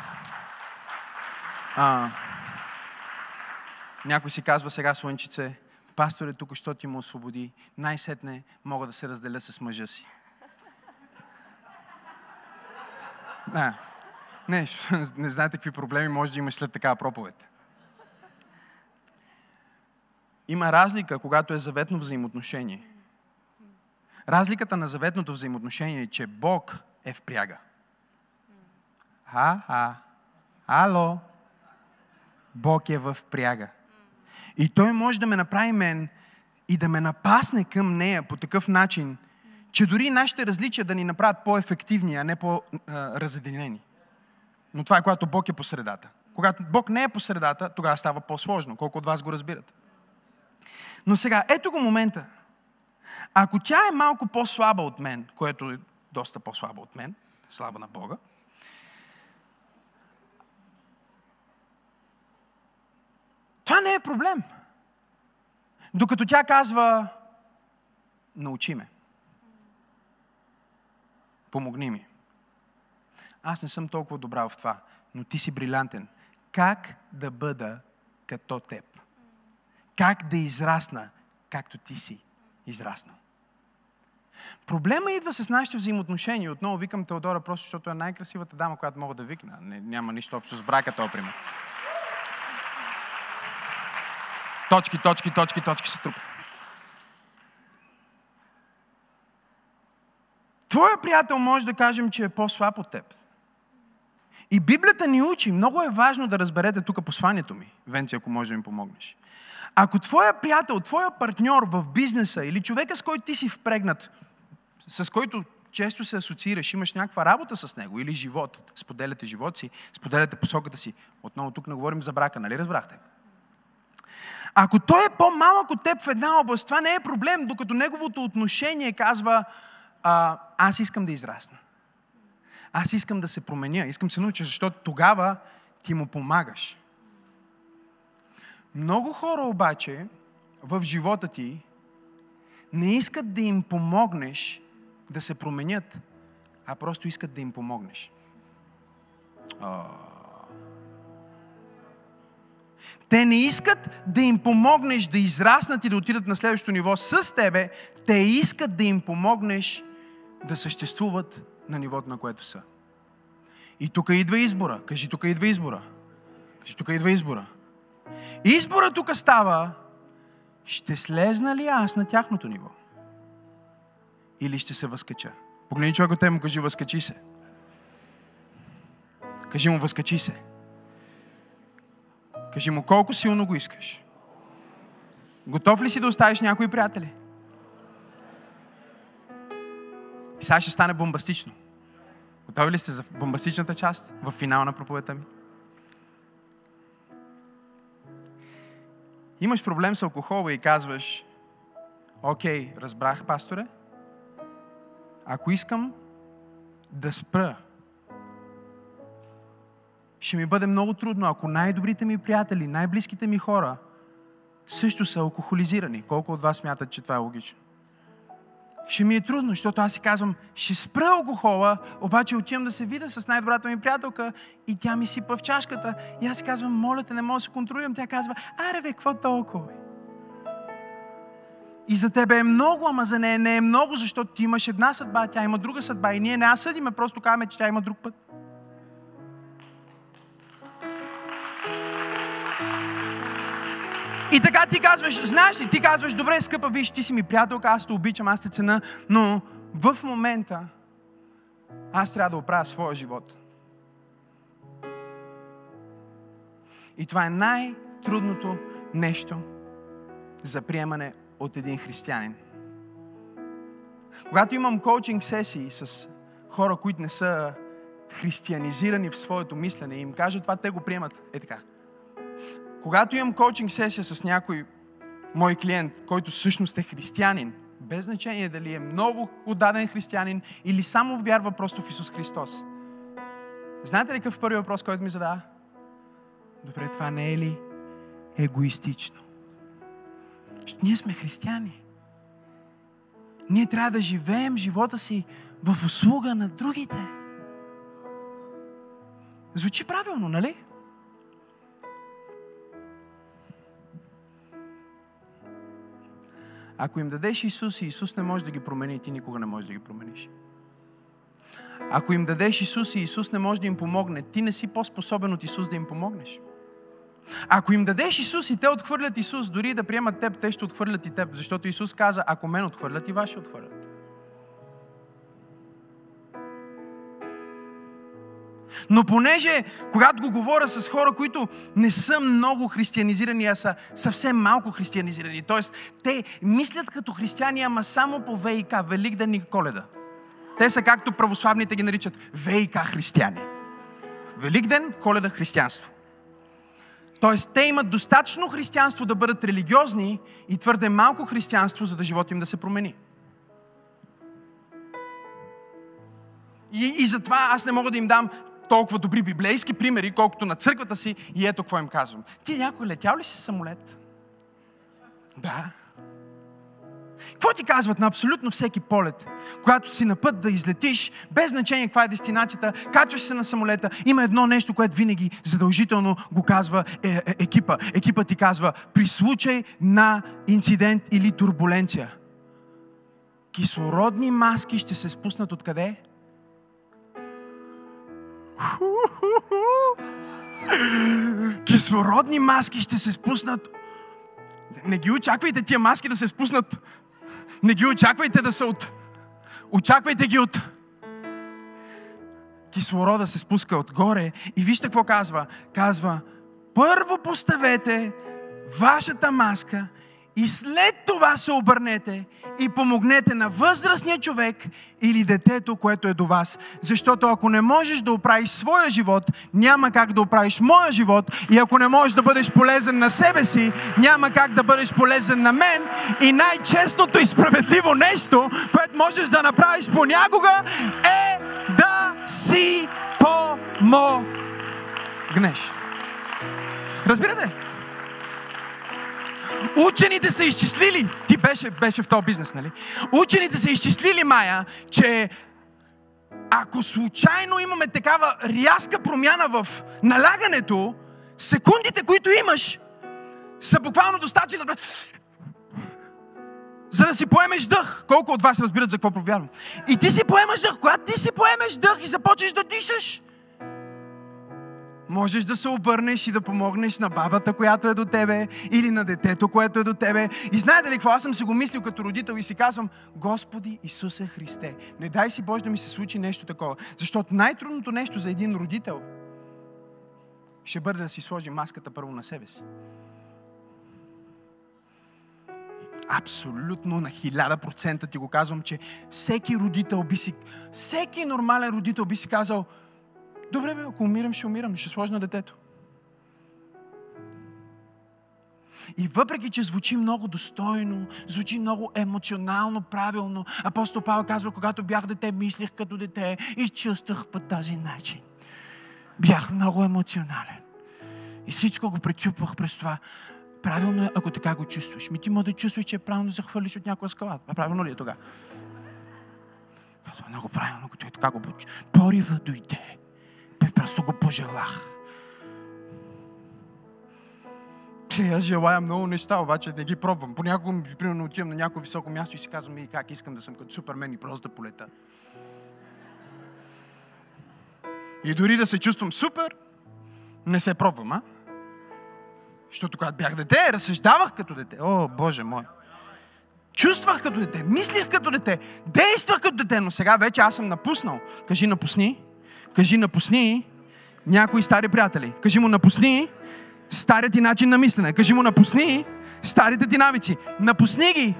А, някой си казва сега, Слънчице, пасторе тук, що ти му освободи, най-сетне мога да се разделя с мъжа си. Не, не, *laughs* не знаете какви проблеми може да имаш след такава проповед. Има разлика, когато е заветно взаимоотношение. Разликата на заветното взаимоотношение е, че Бог е в пряга. А, а, ало. Бог е в пряга. И Той може да ме направи мен и да ме напасне към нея по такъв начин, че дори нашите различия да ни направят по-ефективни, а не по-разединени. Но това е когато Бог е по средата. Когато Бог не е по средата, тогава става по-сложно. Колко от вас го разбират? Но сега, ето го момента. Ако тя е малко по-слаба от мен, което е доста по-слаба от мен, слава на Бога, това не е проблем. Докато тя казва, научи ме. Помогни ми. Аз не съм толкова добра в това, но ти си брилянтен. Как да бъда като теб? Как да израсна, както ти си израснал? Проблема идва с нашите взаимоотношения. Отново викам Теодора, просто защото е най-красивата дама, която мога да викна. Не, няма нищо общо с брака, този пример. Точки, точки, точки, точки се трупат. Твоя приятел може да кажем, че е по-слаб от теб. И Библията ни учи, много е важно да разберете тук посланието ми, Венци, ако може да ми помогнеш. Ако твоя приятел, твоя партньор в бизнеса или човека, с който ти си впрегнат, с който често се асоциираш, имаш някаква работа с него или живот, споделяте живот си, споделяте посоката си. Отново тук не говорим за брака, нали разбрахте? Ако той е по-малък от теб в една област, това не е проблем, докато неговото отношение казва, а, аз искам да израсна. Аз искам да се променя, искам да се науча, защото тогава ти му помагаш. Много хора обаче в живота ти не искат да им помогнеш да се променят, а просто искат да им помогнеш. Те не искат да им помогнеш да израснат и да отидат на следващото ниво с тебе. Те искат да им помогнеш да съществуват на нивото, на което са. И тук идва избора. Кажи, тук идва избора. Кажи, тук идва избора. Избора тук става, ще слезна ли аз на тяхното ниво? Или ще се възкача? Погледни човек от те му кажи, възкачи се. Кажи му, възкачи се. Кажи му, колко силно го искаш. Готов ли си да оставиш някои приятели? И сега ще стане бомбастично. Готови ли сте за бомбастичната част в финала на проповедта ми? Имаш проблем с алкохола и казваш, окей, разбрах, пасторе, ако искам да спра, ще ми бъде много трудно, ако най-добрите ми приятели, най-близките ми хора също са алкохолизирани. Колко от вас смятат, че това е логично? Ще ми е трудно, защото аз си казвам, ще спра алкохола, обаче отивам да се видя с най-добрата ми приятелка и тя ми сипа в чашката. И аз си казвам, моля те, не мога да се контролирам. Тя казва, аре бе, какво толкова? И за тебе е много, ама за нея не е много, защото ти имаш една съдба, тя има друга съдба. И ние не аз съдиме, просто казваме, че тя има друг път. И така ти казваш, знаеш ли, ти казваш, добре, скъпа, виж, ти си ми приятелка, аз те обичам, аз те цена, но в момента аз трябва да оправя своя живот. И това е най-трудното нещо за приемане от един християнин. Когато имам коучинг сесии с хора, които не са християнизирани в своето мислене, им кажа това, те го приемат. Е така. Когато имам коучинг сесия с някой мой клиент, който всъщност е християнин, без значение дали е много отдаден християнин или само вярва просто в Исус Христос. Знаете ли какъв първи въпрос, който ми задава? Добре, това не е ли егоистично? Защото ние сме християни. Ние трябва да живеем живота си в услуга на другите. Звучи правилно, нали? Ако им дадеш Исус и Исус не може да ги промени, ти никога не можеш да ги промениш. Ако им дадеш Исус и Исус не може да им помогне, ти не си по-способен от Исус да им помогнеш. Ако им дадеш Исус и те отхвърлят Исус, дори да приемат теб, те ще отхвърлят и теб, защото Исус каза, ако мен отхвърлят, и вас ще отхвърлят. Но понеже, когато го говоря с хора, които не са много християнизирани, а са съвсем малко християнизирани, т.е. те мислят като християни, ама само по ВИК, Великден и Коледа. Те са както православните ги наричат ВИК християни. Великден, Коледа, християнство. Тоест, те имат достатъчно християнство да бъдат религиозни и твърде малко християнство, за да живота им да се промени. И, и затова аз не мога да им дам толкова добри библейски примери, колкото на църквата си и ето какво им казвам. Ти някой летял ли си самолет? Да. Какво ти казват на абсолютно всеки полет? Когато си на път да излетиш, без значение каква е дестинацията, качваш се на самолета, има едно нещо, което винаги задължително го казва е, е, екипа. Екипа ти казва, при случай на инцидент или турбуленция, кислородни маски ще се спуснат откъде? *laughs* Кислородни маски ще се спуснат. Не ги очаквайте тия маски да се спуснат. Не ги очаквайте да са от... Очаквайте ги от... Кислорода се спуска отгоре и вижте какво казва. Казва, първо поставете вашата маска и след това се обърнете и помогнете на възрастния човек или детето, което е до вас. Защото ако не можеш да оправиш своя живот, няма как да оправиш моя живот. И ако не можеш да бъдеш полезен на себе си, няма как да бъдеш полезен на мен. И най-честното и справедливо нещо, което можеш да направиш понякога, е да си помогнеш. Разбирате? Учените са изчислили, ти беше, беше в този бизнес, нали? Учените са изчислили, Майя, че ако случайно имаме такава рязка промяна в налягането, секундите, които имаш, са буквално достатъчни да за да си поемеш дъх. Колко от вас разбират за какво провярвам? И ти си поемаш дъх. Когато ти си поемеш дъх и започнеш да дишаш, можеш да се обърнеш и да помогнеш на бабата, която е до тебе, или на детето, което е до тебе. И знаете ли какво? Аз съм си го мислил като родител и си казвам, Господи Исусе Христе, не дай си Боже да ми се случи нещо такова. Защото най-трудното нещо за един родител ще бъде да си сложи маската първо на себе си. Абсолютно на хиляда процента ти го казвам, че всеки родител би си, всеки нормален родител би си казал, Добре, бе, ако умирам, ще умирам, ще сложа на детето. И въпреки, че звучи много достойно, звучи много емоционално, правилно, апостол Павел казва, когато бях дете, мислех като дете и чувствах по този начин. Бях много емоционален. И всичко го пречупвах през това. Правилно е, ако така го чувстваш. Ми ти може да чувстваш, че е правилно да захвърлиш от някоя скала. А правилно ли е тогава? Казва много правилно, като е така го Порива дойде. Той просто го пожелах. Аз желая много неща, обаче не ги пробвам. Понякога, примерно, отивам на някое високо място и си казвам, и как искам да съм като супермен и просто да полета. И дори да се чувствам супер, не се пробвам, а? Защото когато бях дете, разсъждавах като дете. О, Боже мой! Чувствах като дете, мислих като дете, действах като дете, но сега вече аз съм напуснал. Кажи, напусни. Кажи, напусни някои стари приятели. Кажи му, напусни старият ти начин на мислене. Кажи му, напусни старите ти навици. Напусни ги.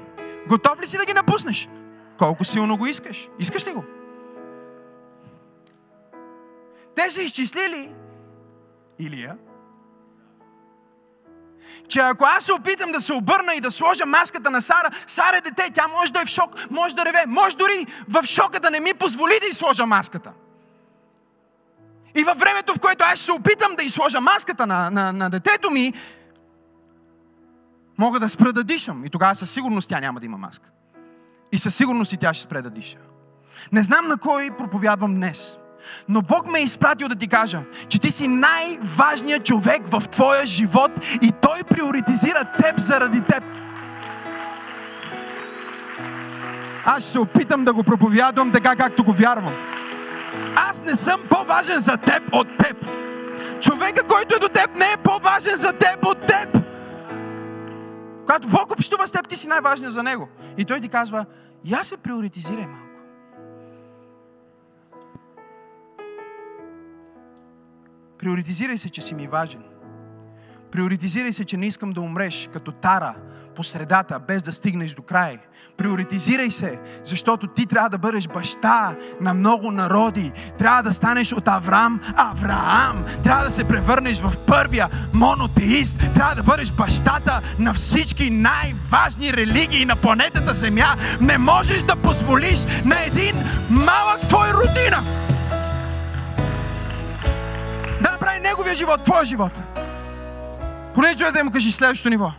Готов ли си да ги напуснеш? Колко силно го искаш? Искаш ли го? Те са изчислили Илия, че ако аз се опитам да се обърна и да сложа маската на Сара, Сара е дете, тя може да е в шок, може да реве, може дори в шока да не ми позволи да изложа маската. И във времето, в което аз се опитам да изложа маската на, на, на детето ми, мога да спра да дишам. И тогава със сигурност тя няма да има маска. И със сигурност и тя ще спре да диша. Не знам на кой проповядвам днес. Но Бог ме е изпратил да ти кажа, че ти си най-важният човек в твоя живот и Той приоритизира теб заради теб. Аз ще се опитам да го проповядвам така, както го вярвам. Аз не съм по-важен за теб от теб. Човека, който е до теб, не е по-важен за теб от теб. Когато Бог общува с теб, ти си най-важният за Него. И Той ти казва, я се приоритизирай малко. Приоритизирай се, че си ми важен. Приоритизирай се, че не искам да умреш като тара по средата, без да стигнеш до край. Приоритизирай се, защото ти трябва да бъдеш баща на много народи. Трябва да станеш от Авраам Авраам. Трябва да се превърнеш в първия монотеист. Трябва да бъдеш бащата на всички най-важни религии на планетата Земя. Не можеш да позволиш на един малък твой родина да направи неговия живот, твоя живот. Понеже да му кажи следващото ниво.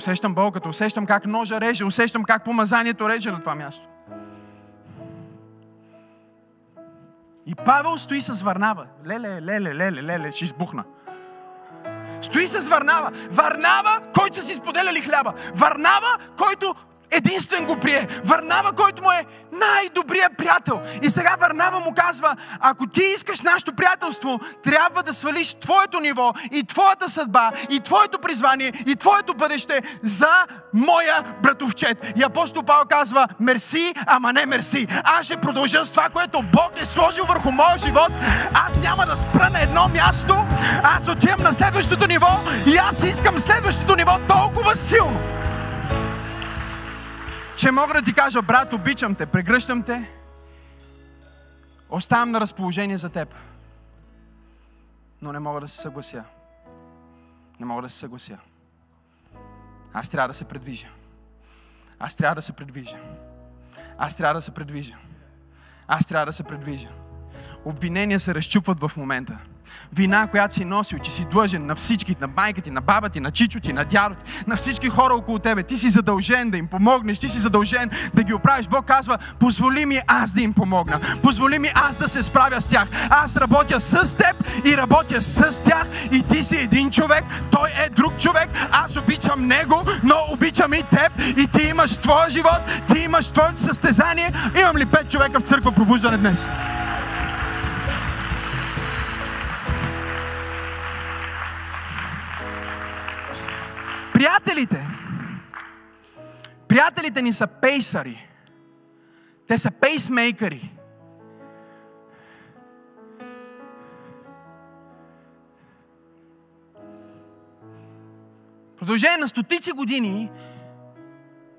Усещам болката, усещам как ножа реже, усещам как помазанието реже на това място. И Павел стои с върнава. Леле, леле, леле, леле, ще избухна. Стои с Варнава. Варнава, който са си споделяли хляба. Варнава, който единствен го прие. Върнава, който му е най-добрият приятел. И сега Върнава му казва, ако ти искаш нашето приятелство, трябва да свалиш твоето ниво и твоята съдба и твоето призвание и твоето бъдеще за моя братовчет. И апостол Павел казва, мерси, ама не мерси. Аз ще продължа с това, което Бог е сложил върху моя живот. Аз няма да спра на едно място. Аз отивам на следващото ниво и аз искам следващото ниво толкова силно че мога да ти кажа, брат, обичам те, прегръщам те, оставам на разположение за теб. Но не мога да се съглася. Не мога да се съглася. Аз трябва да се предвижа. Аз трябва да се предвижа. Аз трябва да се предвижа. Аз трябва да се предвижа. Обвинения се разчупват в момента вина, която си носил, че си длъжен на всички, на майка ти, на баба ти, на чичо ти, на дядо ти, на всички хора около тебе. Ти си задължен да им помогнеш, ти си задължен да ги оправиш. Бог казва, позволи ми аз да им помогна. Позволи ми аз да се справя с тях. Аз работя с теб и работя с тях и ти си един човек, той е друг човек. Аз обичам него, но обичам и теб и ти имаш твоя живот, ти имаш твоето състезание. Имам ли пет човека в църква пробуждане днес? Приятелите, приятелите ни са пейсари. Те са пейсмейкъри. продължение на стотици години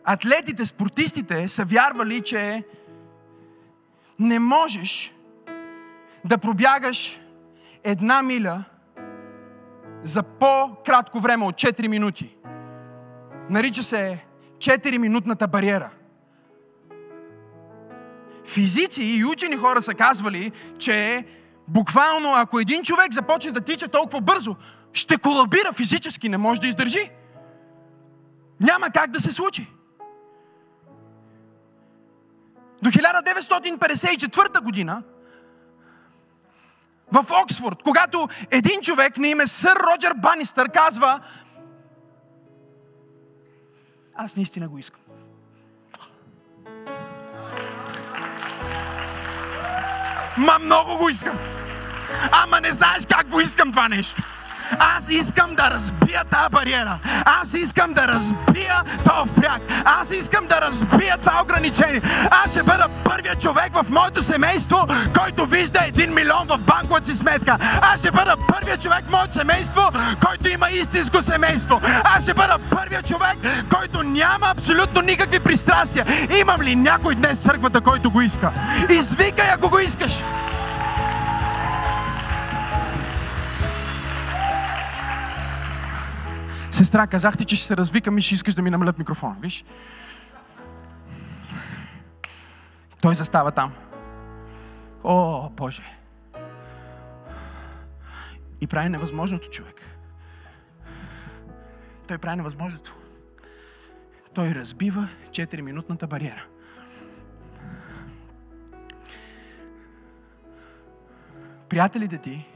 атлетите, спортистите са вярвали, че не можеш да пробягаш една миля за по-кратко време от 4 минути. Нарича се 4-минутната бариера. Физици и учени хора са казвали, че буквално ако един човек започне да тича толкова бързо, ще колабира физически, не може да издържи. Няма как да се случи. До 1954 година в Оксфорд, когато един човек на име Сър Роджер Банистър казва аз наистина го искам. Ма много го искам. Ама не знаеш как го искам това нещо. Аз искам да разбия тази бариера. Аз искам да разбия този впряг. Аз искам да разбия това ограничение. Аз ще бъда първият човек в моето семейство, който вижда един милион в банковата си сметка. Аз ще бъда първият човек в моето семейство, който има истинско семейство. Аз ще бъда първият човек, който няма абсолютно никакви пристрастия. Имам ли някой днес в църквата, който го иска? Извикай, ако го искаш. Сестра, казах ти, че ще се развикам и ще искаш да ми намалят микрофона. Виж? Той застава там. О, Боже! И прави невъзможното човек. Той прави невъзможното. Той разбива 4-минутната бариера. Приятелите ти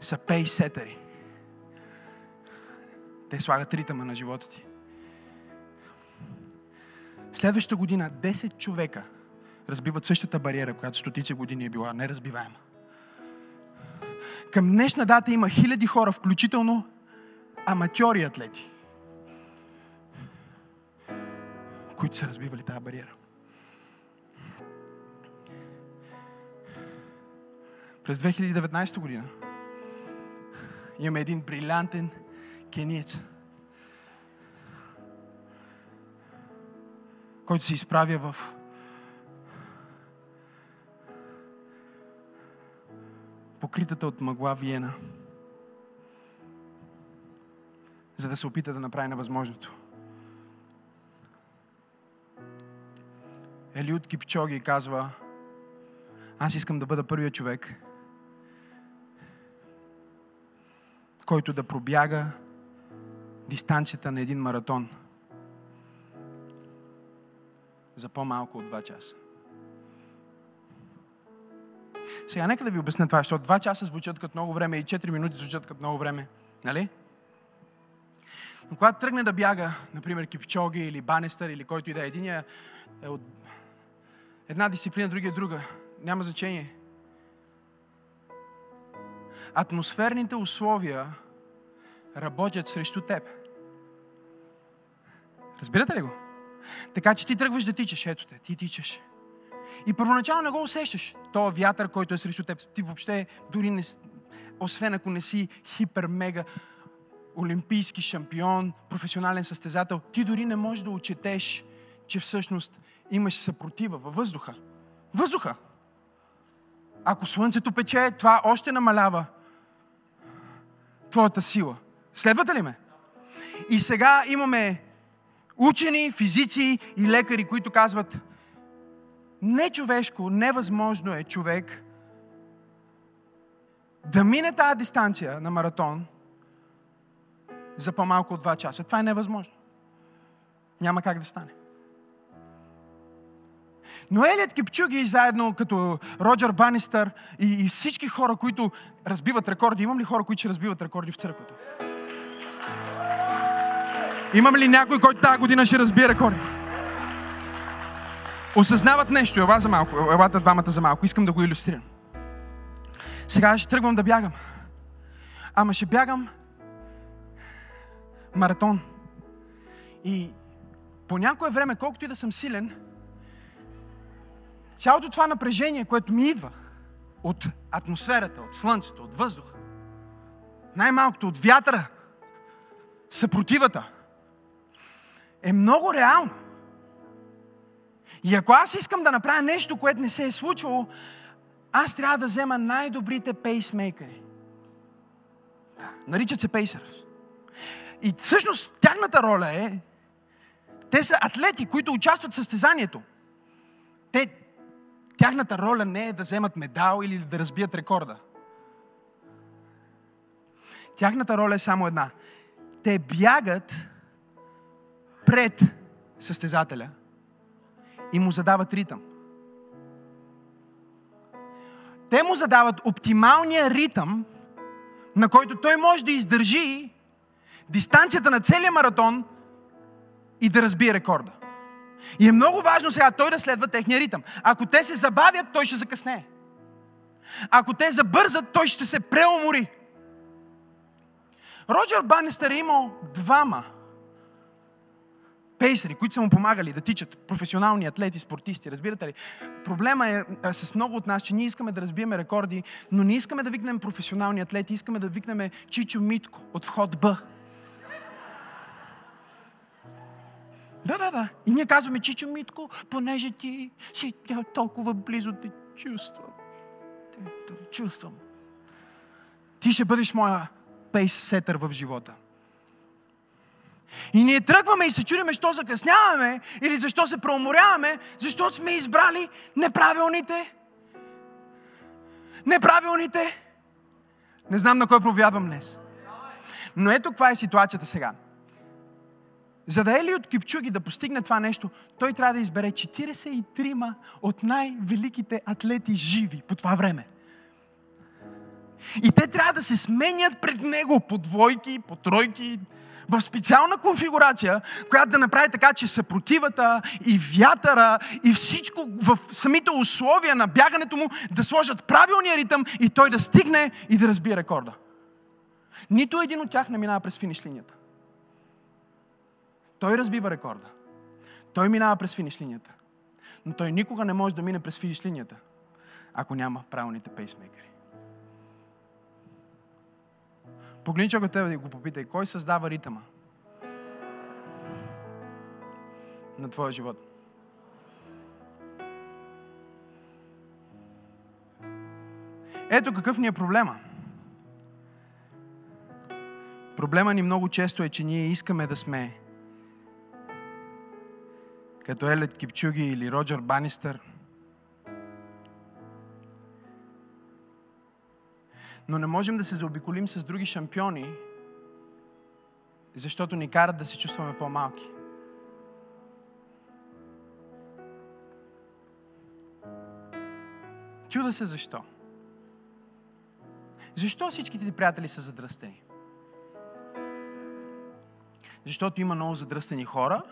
са пейсетъри. Те слагат ритъма на живота ти. Следващата година 10 човека разбиват същата бариера, която стотици години е била неразбиваема. Към днешна дата има хиляди хора, включително аматьори атлети, които са разбивали тази бариера. През 2019 година имаме един брилянтен кениец, който се изправя в покритата от мъгла Виена, за да се опита да направи невъзможното. Елиот Кипчоги казва, аз искам да бъда първият човек, който да пробяга дистанцията на един маратон за по-малко от 2 часа. Сега нека да ви обясня това, защото 2 часа звучат като много време и 4 минути звучат като много време. Нали? Но когато тръгне да бяга, например, Кипчоги или Банестър или който и да е, единия е от една дисциплина, другия друга, няма значение. Атмосферните условия работят срещу теб. Разбирате ли го? Така че ти тръгваш да тичаш. Ето те, ти тичаш. И първоначално не го усещаш. То вятър, който е срещу теб. Ти въобще дори не, освен ако не си хипер-мега олимпийски шампион, професионален състезател, ти дори не можеш да отчетеш, че всъщност имаш съпротива във въздуха. Въздуха. Ако слънцето пече, това още намалява твоята сила. Следвате ли ме? И сега имаме учени, физици и лекари, които казват, нечовешко, невъзможно е човек да мине тази дистанция на маратон за по-малко от 2 часа. Това е невъзможно. Няма как да стане. Но Елият Кипчуги заедно като Роджер Банистър и, и всички хора, които разбиват рекорди. Имам ли хора, които ще разбиват рекорди в църквата? Имам ли някой, който тази година ще разбие рекорди? Осъзнават нещо. Ела за малко. Елата двамата за малко. Искам да го иллюстрирам. Сега ще тръгвам да бягам. Ама ще бягам маратон. И по някое време, колкото и да съм силен, цялото това напрежение, което ми идва от атмосферата, от слънцето, от въздуха, най-малкото от вятъра, съпротивата, е много реално. И ако аз искам да направя нещо, което не се е случвало, аз трябва да взема най-добрите пейсмейкери. Наричат се пейсърс. И всъщност тяхната роля е, те са атлети, които участват в състезанието. Те, тяхната роля не е да вземат медал или да разбият рекорда. Тяхната роля е само една. Те бягат пред състезателя и му задават ритъм. Те му задават оптималния ритъм, на който той може да издържи дистанцията на целия маратон и да разбие рекорда. И е много важно сега той да следва техния ритъм. Ако те се забавят, той ще закъсне. Ако те забързат, той ще се преумори. Роджер Банестър е имал двама пейсери, които са му помагали да тичат, професионални атлети, спортисти, разбирате ли? Проблема е с много от нас, че ние искаме да разбиеме рекорди, но не искаме да викнем професионални атлети, искаме да викнем Чичо Митко от вход Б. Да, да, да. И ние казваме, Чичо Митко, понеже ти си толкова близо те чувствам. Те, те, чувствам. Ти ще бъдеш моя пейс-сетър в живота. И ние тръгваме и се чудиме, защо закъсняваме или защо се преуморяваме, защото сме избрали неправилните. Неправилните. Не знам на кой провядвам днес. Но ето каква е ситуацията сега. За да Ели от Кипчуги да постигне това нещо, той трябва да избере 43 от най-великите атлети живи по това време. И те трябва да се сменят пред него по двойки, по тройки, в специална конфигурация, която да направи така, че съпротивата и вятъра и всичко в самите условия на бягането му да сложат правилния ритъм и той да стигне и да разбие рекорда. Нито един от тях не минава през финиш линията. Той разбива рекорда. Той минава през финиш линията. Но той никога не може да мине през финиш линията, ако няма правилните пейсмейкери. Погледни човека тебе да го попитай, кой създава ритъма на твоя живот? Ето какъв ни е проблема. Проблема ни много често е, че ние искаме да сме като Елет Кипчуги или Роджер Банистър. Но не можем да се заобиколим с други шампиони, защото ни карат да се чувстваме по-малки. Чуда се защо. Защо всичките ти приятели са задръстени? защото има много задръстени хора,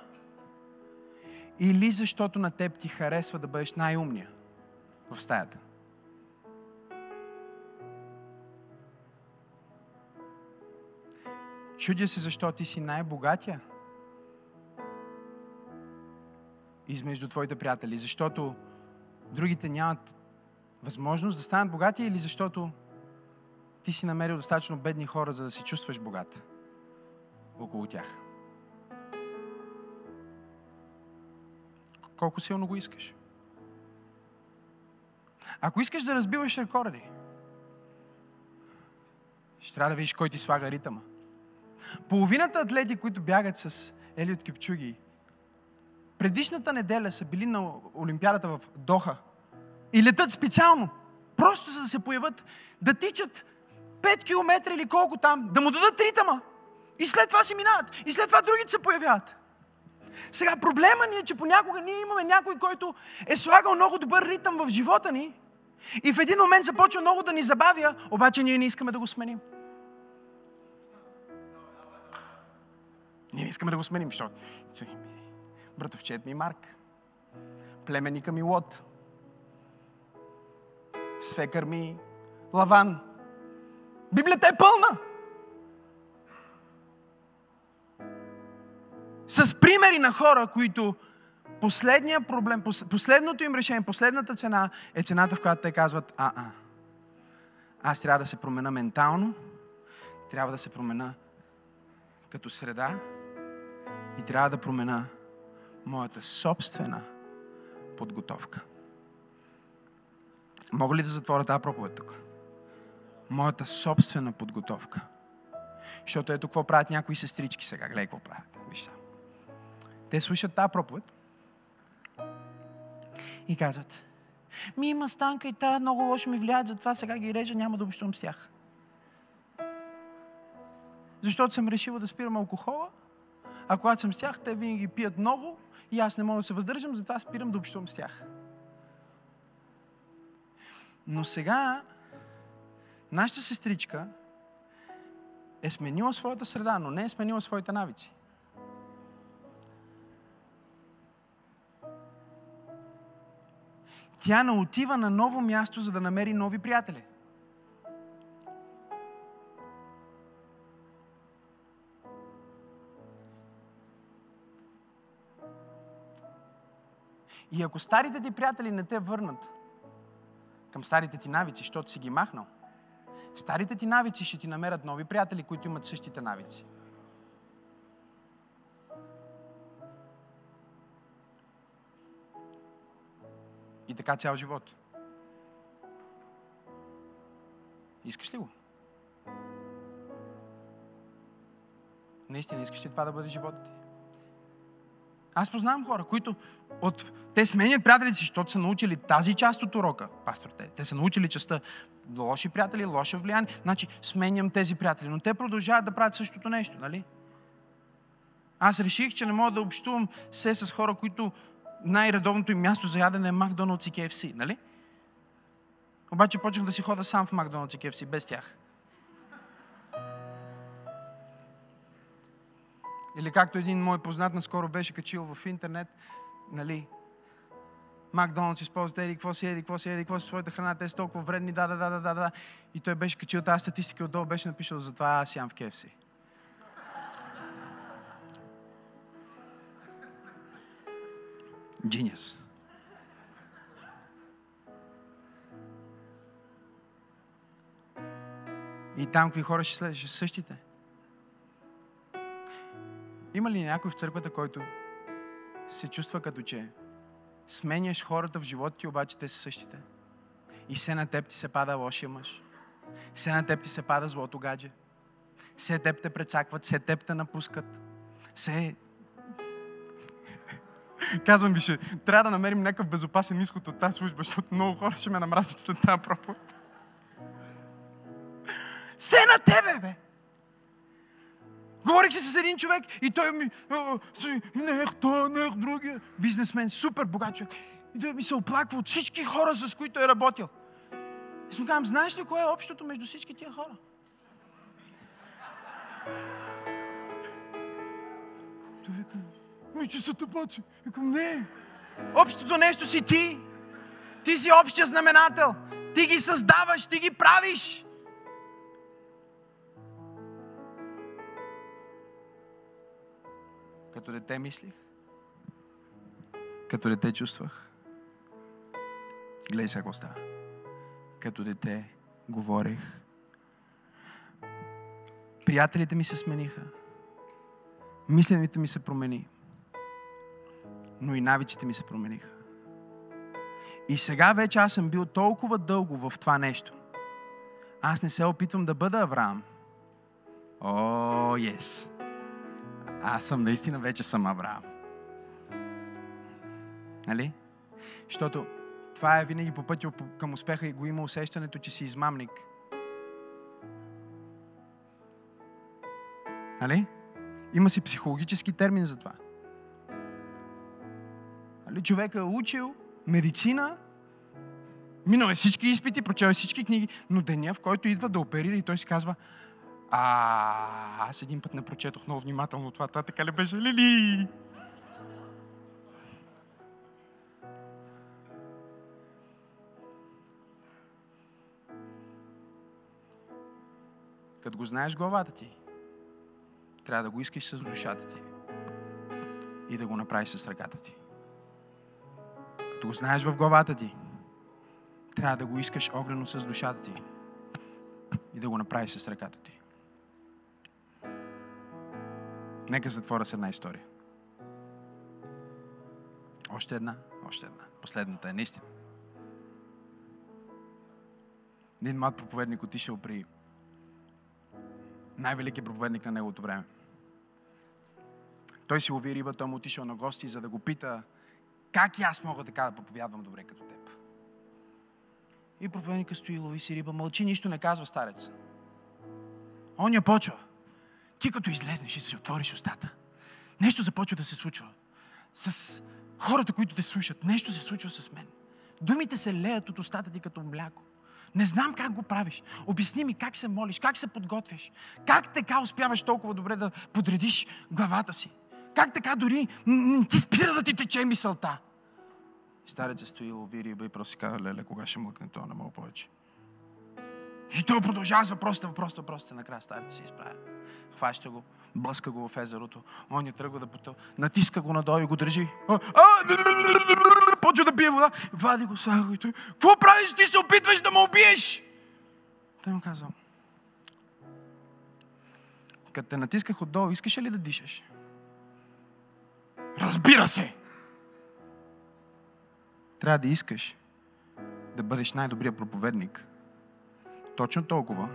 или защото на теб ти харесва да бъдеш най-умния в стаята? Чудя се защо ти си най-богатия измежду твоите приятели. Защото другите нямат възможност да станат богати или защото ти си намерил достатъчно бедни хора, за да се чувстваш богат около тях. Колко силно го искаш? Ако искаш да разбиваш рекорди, ще трябва да видиш кой ти слага ритъма. Половината атлети, които бягат с Елиот Кипчуги, предишната неделя са били на Олимпиадата в Доха и летат специално, просто за да се появят, да тичат 5 км или колко там, да му дадат ритъма. И след това си минават. И след това другите се появяват. Сега проблема ни е, че понякога ние имаме някой, който е слагал много добър ритъм в живота ни и в един момент започва много да ни забавя, обаче ние не искаме да го сменим. Ние не искаме да го сменим, защото братовчет ми Марк, племенника ми Лот, свекър ми Лаван. Библията е пълна. С примери на хора, които последния проблем, последното им решение, последната цена е цената, в която те казват, а-а, аз трябва да се промена ментално, трябва да се промена като среда и трябва да промена моята собствена подготовка. Мога ли да затворя тази проповед тук? Моята собствена подготовка. Защото ето какво правят някои сестрички сега. Гледай какво правят. Вижте. Те слушат тази проповед и казват, ми има станка и та много лошо ми влияят, затова сега ги режа, няма да общувам с тях. Защото съм решила да спирам алкохола, а когато съм с тях, те винаги пият много и аз не мога да се въздържам, затова спирам да общувам с тях. Но сега нашата сестричка е сменила своята среда, но не е сменила своите навици. Тя не отива на ново място, за да намери нови приятели. И ако старите ти приятели не те върнат към старите ти навици, защото си ги махнал, старите ти навици ще ти намерят нови приятели, които имат същите навици. И така цял живот. Искаш ли го? Наистина искаш ли това да бъде живота ти? Аз познавам хора, които от... те сменят приятелите си, защото са научили тази част от урока, пастор те. Те са научили частта лоши приятели, лошо влияние. Значи, сменям тези приятели. Но те продължават да правят същото нещо, нали? Аз реших, че не мога да общувам се с хора, които най-редовното им място за ядене е Макдоналдс и KFC, нали? Обаче почнах да си хода сам в Макдоналдс и KFC, без тях. Или както един мой познат наскоро беше качил в интернет, нали, Макдоналдс използват еди, какво си еди, какво си еди, какво си своята храна, те са толкова вредни, да, да, да, да, да, да. И той беше качил тази статистика отдолу, беше напишал, затова аз ям в KFC. Genius. И там какви хора ще следваш? Същите. Има ли някой в църквата, който се чувства като че сменяш хората в живота ти, обаче те са същите? И се на теб ти се пада лошия мъж. Се на теб ти се пада злото гадже. Се теб те прецакват, се теб те напускат. Се... *laughs* Казвам ви, ще трябва да намерим някакъв безопасен изход от тази служба, защото много хора ще ме намразят след тази проповед. Се на тебе, бе! Си с един човек и той ми, не ех той, не ех другия. Бизнесмен, супер богат човек. И той ми се оплаква от всички хора, с които е работил. И си казвам, знаеш ли кое е общото между всички тия хора? Той вика, ми че са тъпаци. Викам, не. Общото нещо си ти. Ти си общия знаменател. Ти ги създаваш, ти ги правиш. Като дете мислих. Като дете чувствах. Гледай сега какво става. Като дете говорих. Приятелите ми се смениха. Мислените ми се промени. Но и навиците ми се промениха. И сега вече аз съм бил толкова дълго в това нещо. Аз не се опитвам да бъда Авраам. О, oh, yes. Аз съм наистина вече съм Авраам. Нали? Защото това е винаги по пътя към успеха и го има усещането, че си измамник. Нали? Има си психологически термин за това. Нали? Човек е учил медицина, минал е всички изпити, прочел е всички книги, но деня, в който идва да оперира и той си казва, а, аз един път не прочетох много внимателно това, това така ли беше? Лили! Като го знаеш главата ти, трябва да го искаш с душата ти и да го направиш с ръката ти. Като го знаеш в главата ти, трябва да го искаш огнено с душата ти и да го направиш с ръката ти. Нека затворя с една история. Още една, още една. Последната е наистина. Един млад проповедник отишъл при най-великият проповедник на неговото време. Той си лови риба, той му отишъл на гости, за да го пита как и аз мога така да проповядвам добре като теб. И проповедника стои, лови си риба, мълчи, нищо не казва старец. Он я почва. Ти като излезнеш и си отвориш устата, нещо започва да се случва. С хората, които те слушат, нещо се случва с мен. Думите се леят от устата ти като мляко. Не знам как го правиш. Обясни ми как се молиш, как се подготвяш. Как така успяваш толкова добре да подредиш главата си. Как така дори ти спира да ти тече мисълта. Старецът стои, лови риба и просто си казва, леле, кога ще млъкне това, не мога повече. И той продължава с въпросите, въпросите, въпросите. Накрая старецът се изправя. Хваща го, блъска го в езерото. Он не тръгва да потъл. Натиска го надолу и го държи. Почва да пие вода. Вади го, слага го и той. Какво правиш? Ти се опитваш да ме убиеш! Той му казва. Като те натисках отдолу, искаш ли да дишаш? Разбира се! Трябва да искаш да бъдеш най-добрия проповедник. Точно толкова,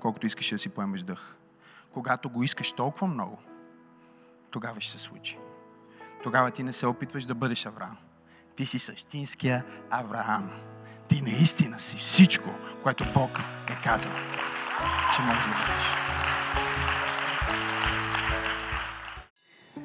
колкото искаш да си поемеш дъх. Когато го искаш толкова много, тогава ще се случи. Тогава ти не се опитваш да бъдеш Авраам. Ти си същинския Авраам. Ти наистина си всичко, което Бог е казал, че можеш да бъдеш.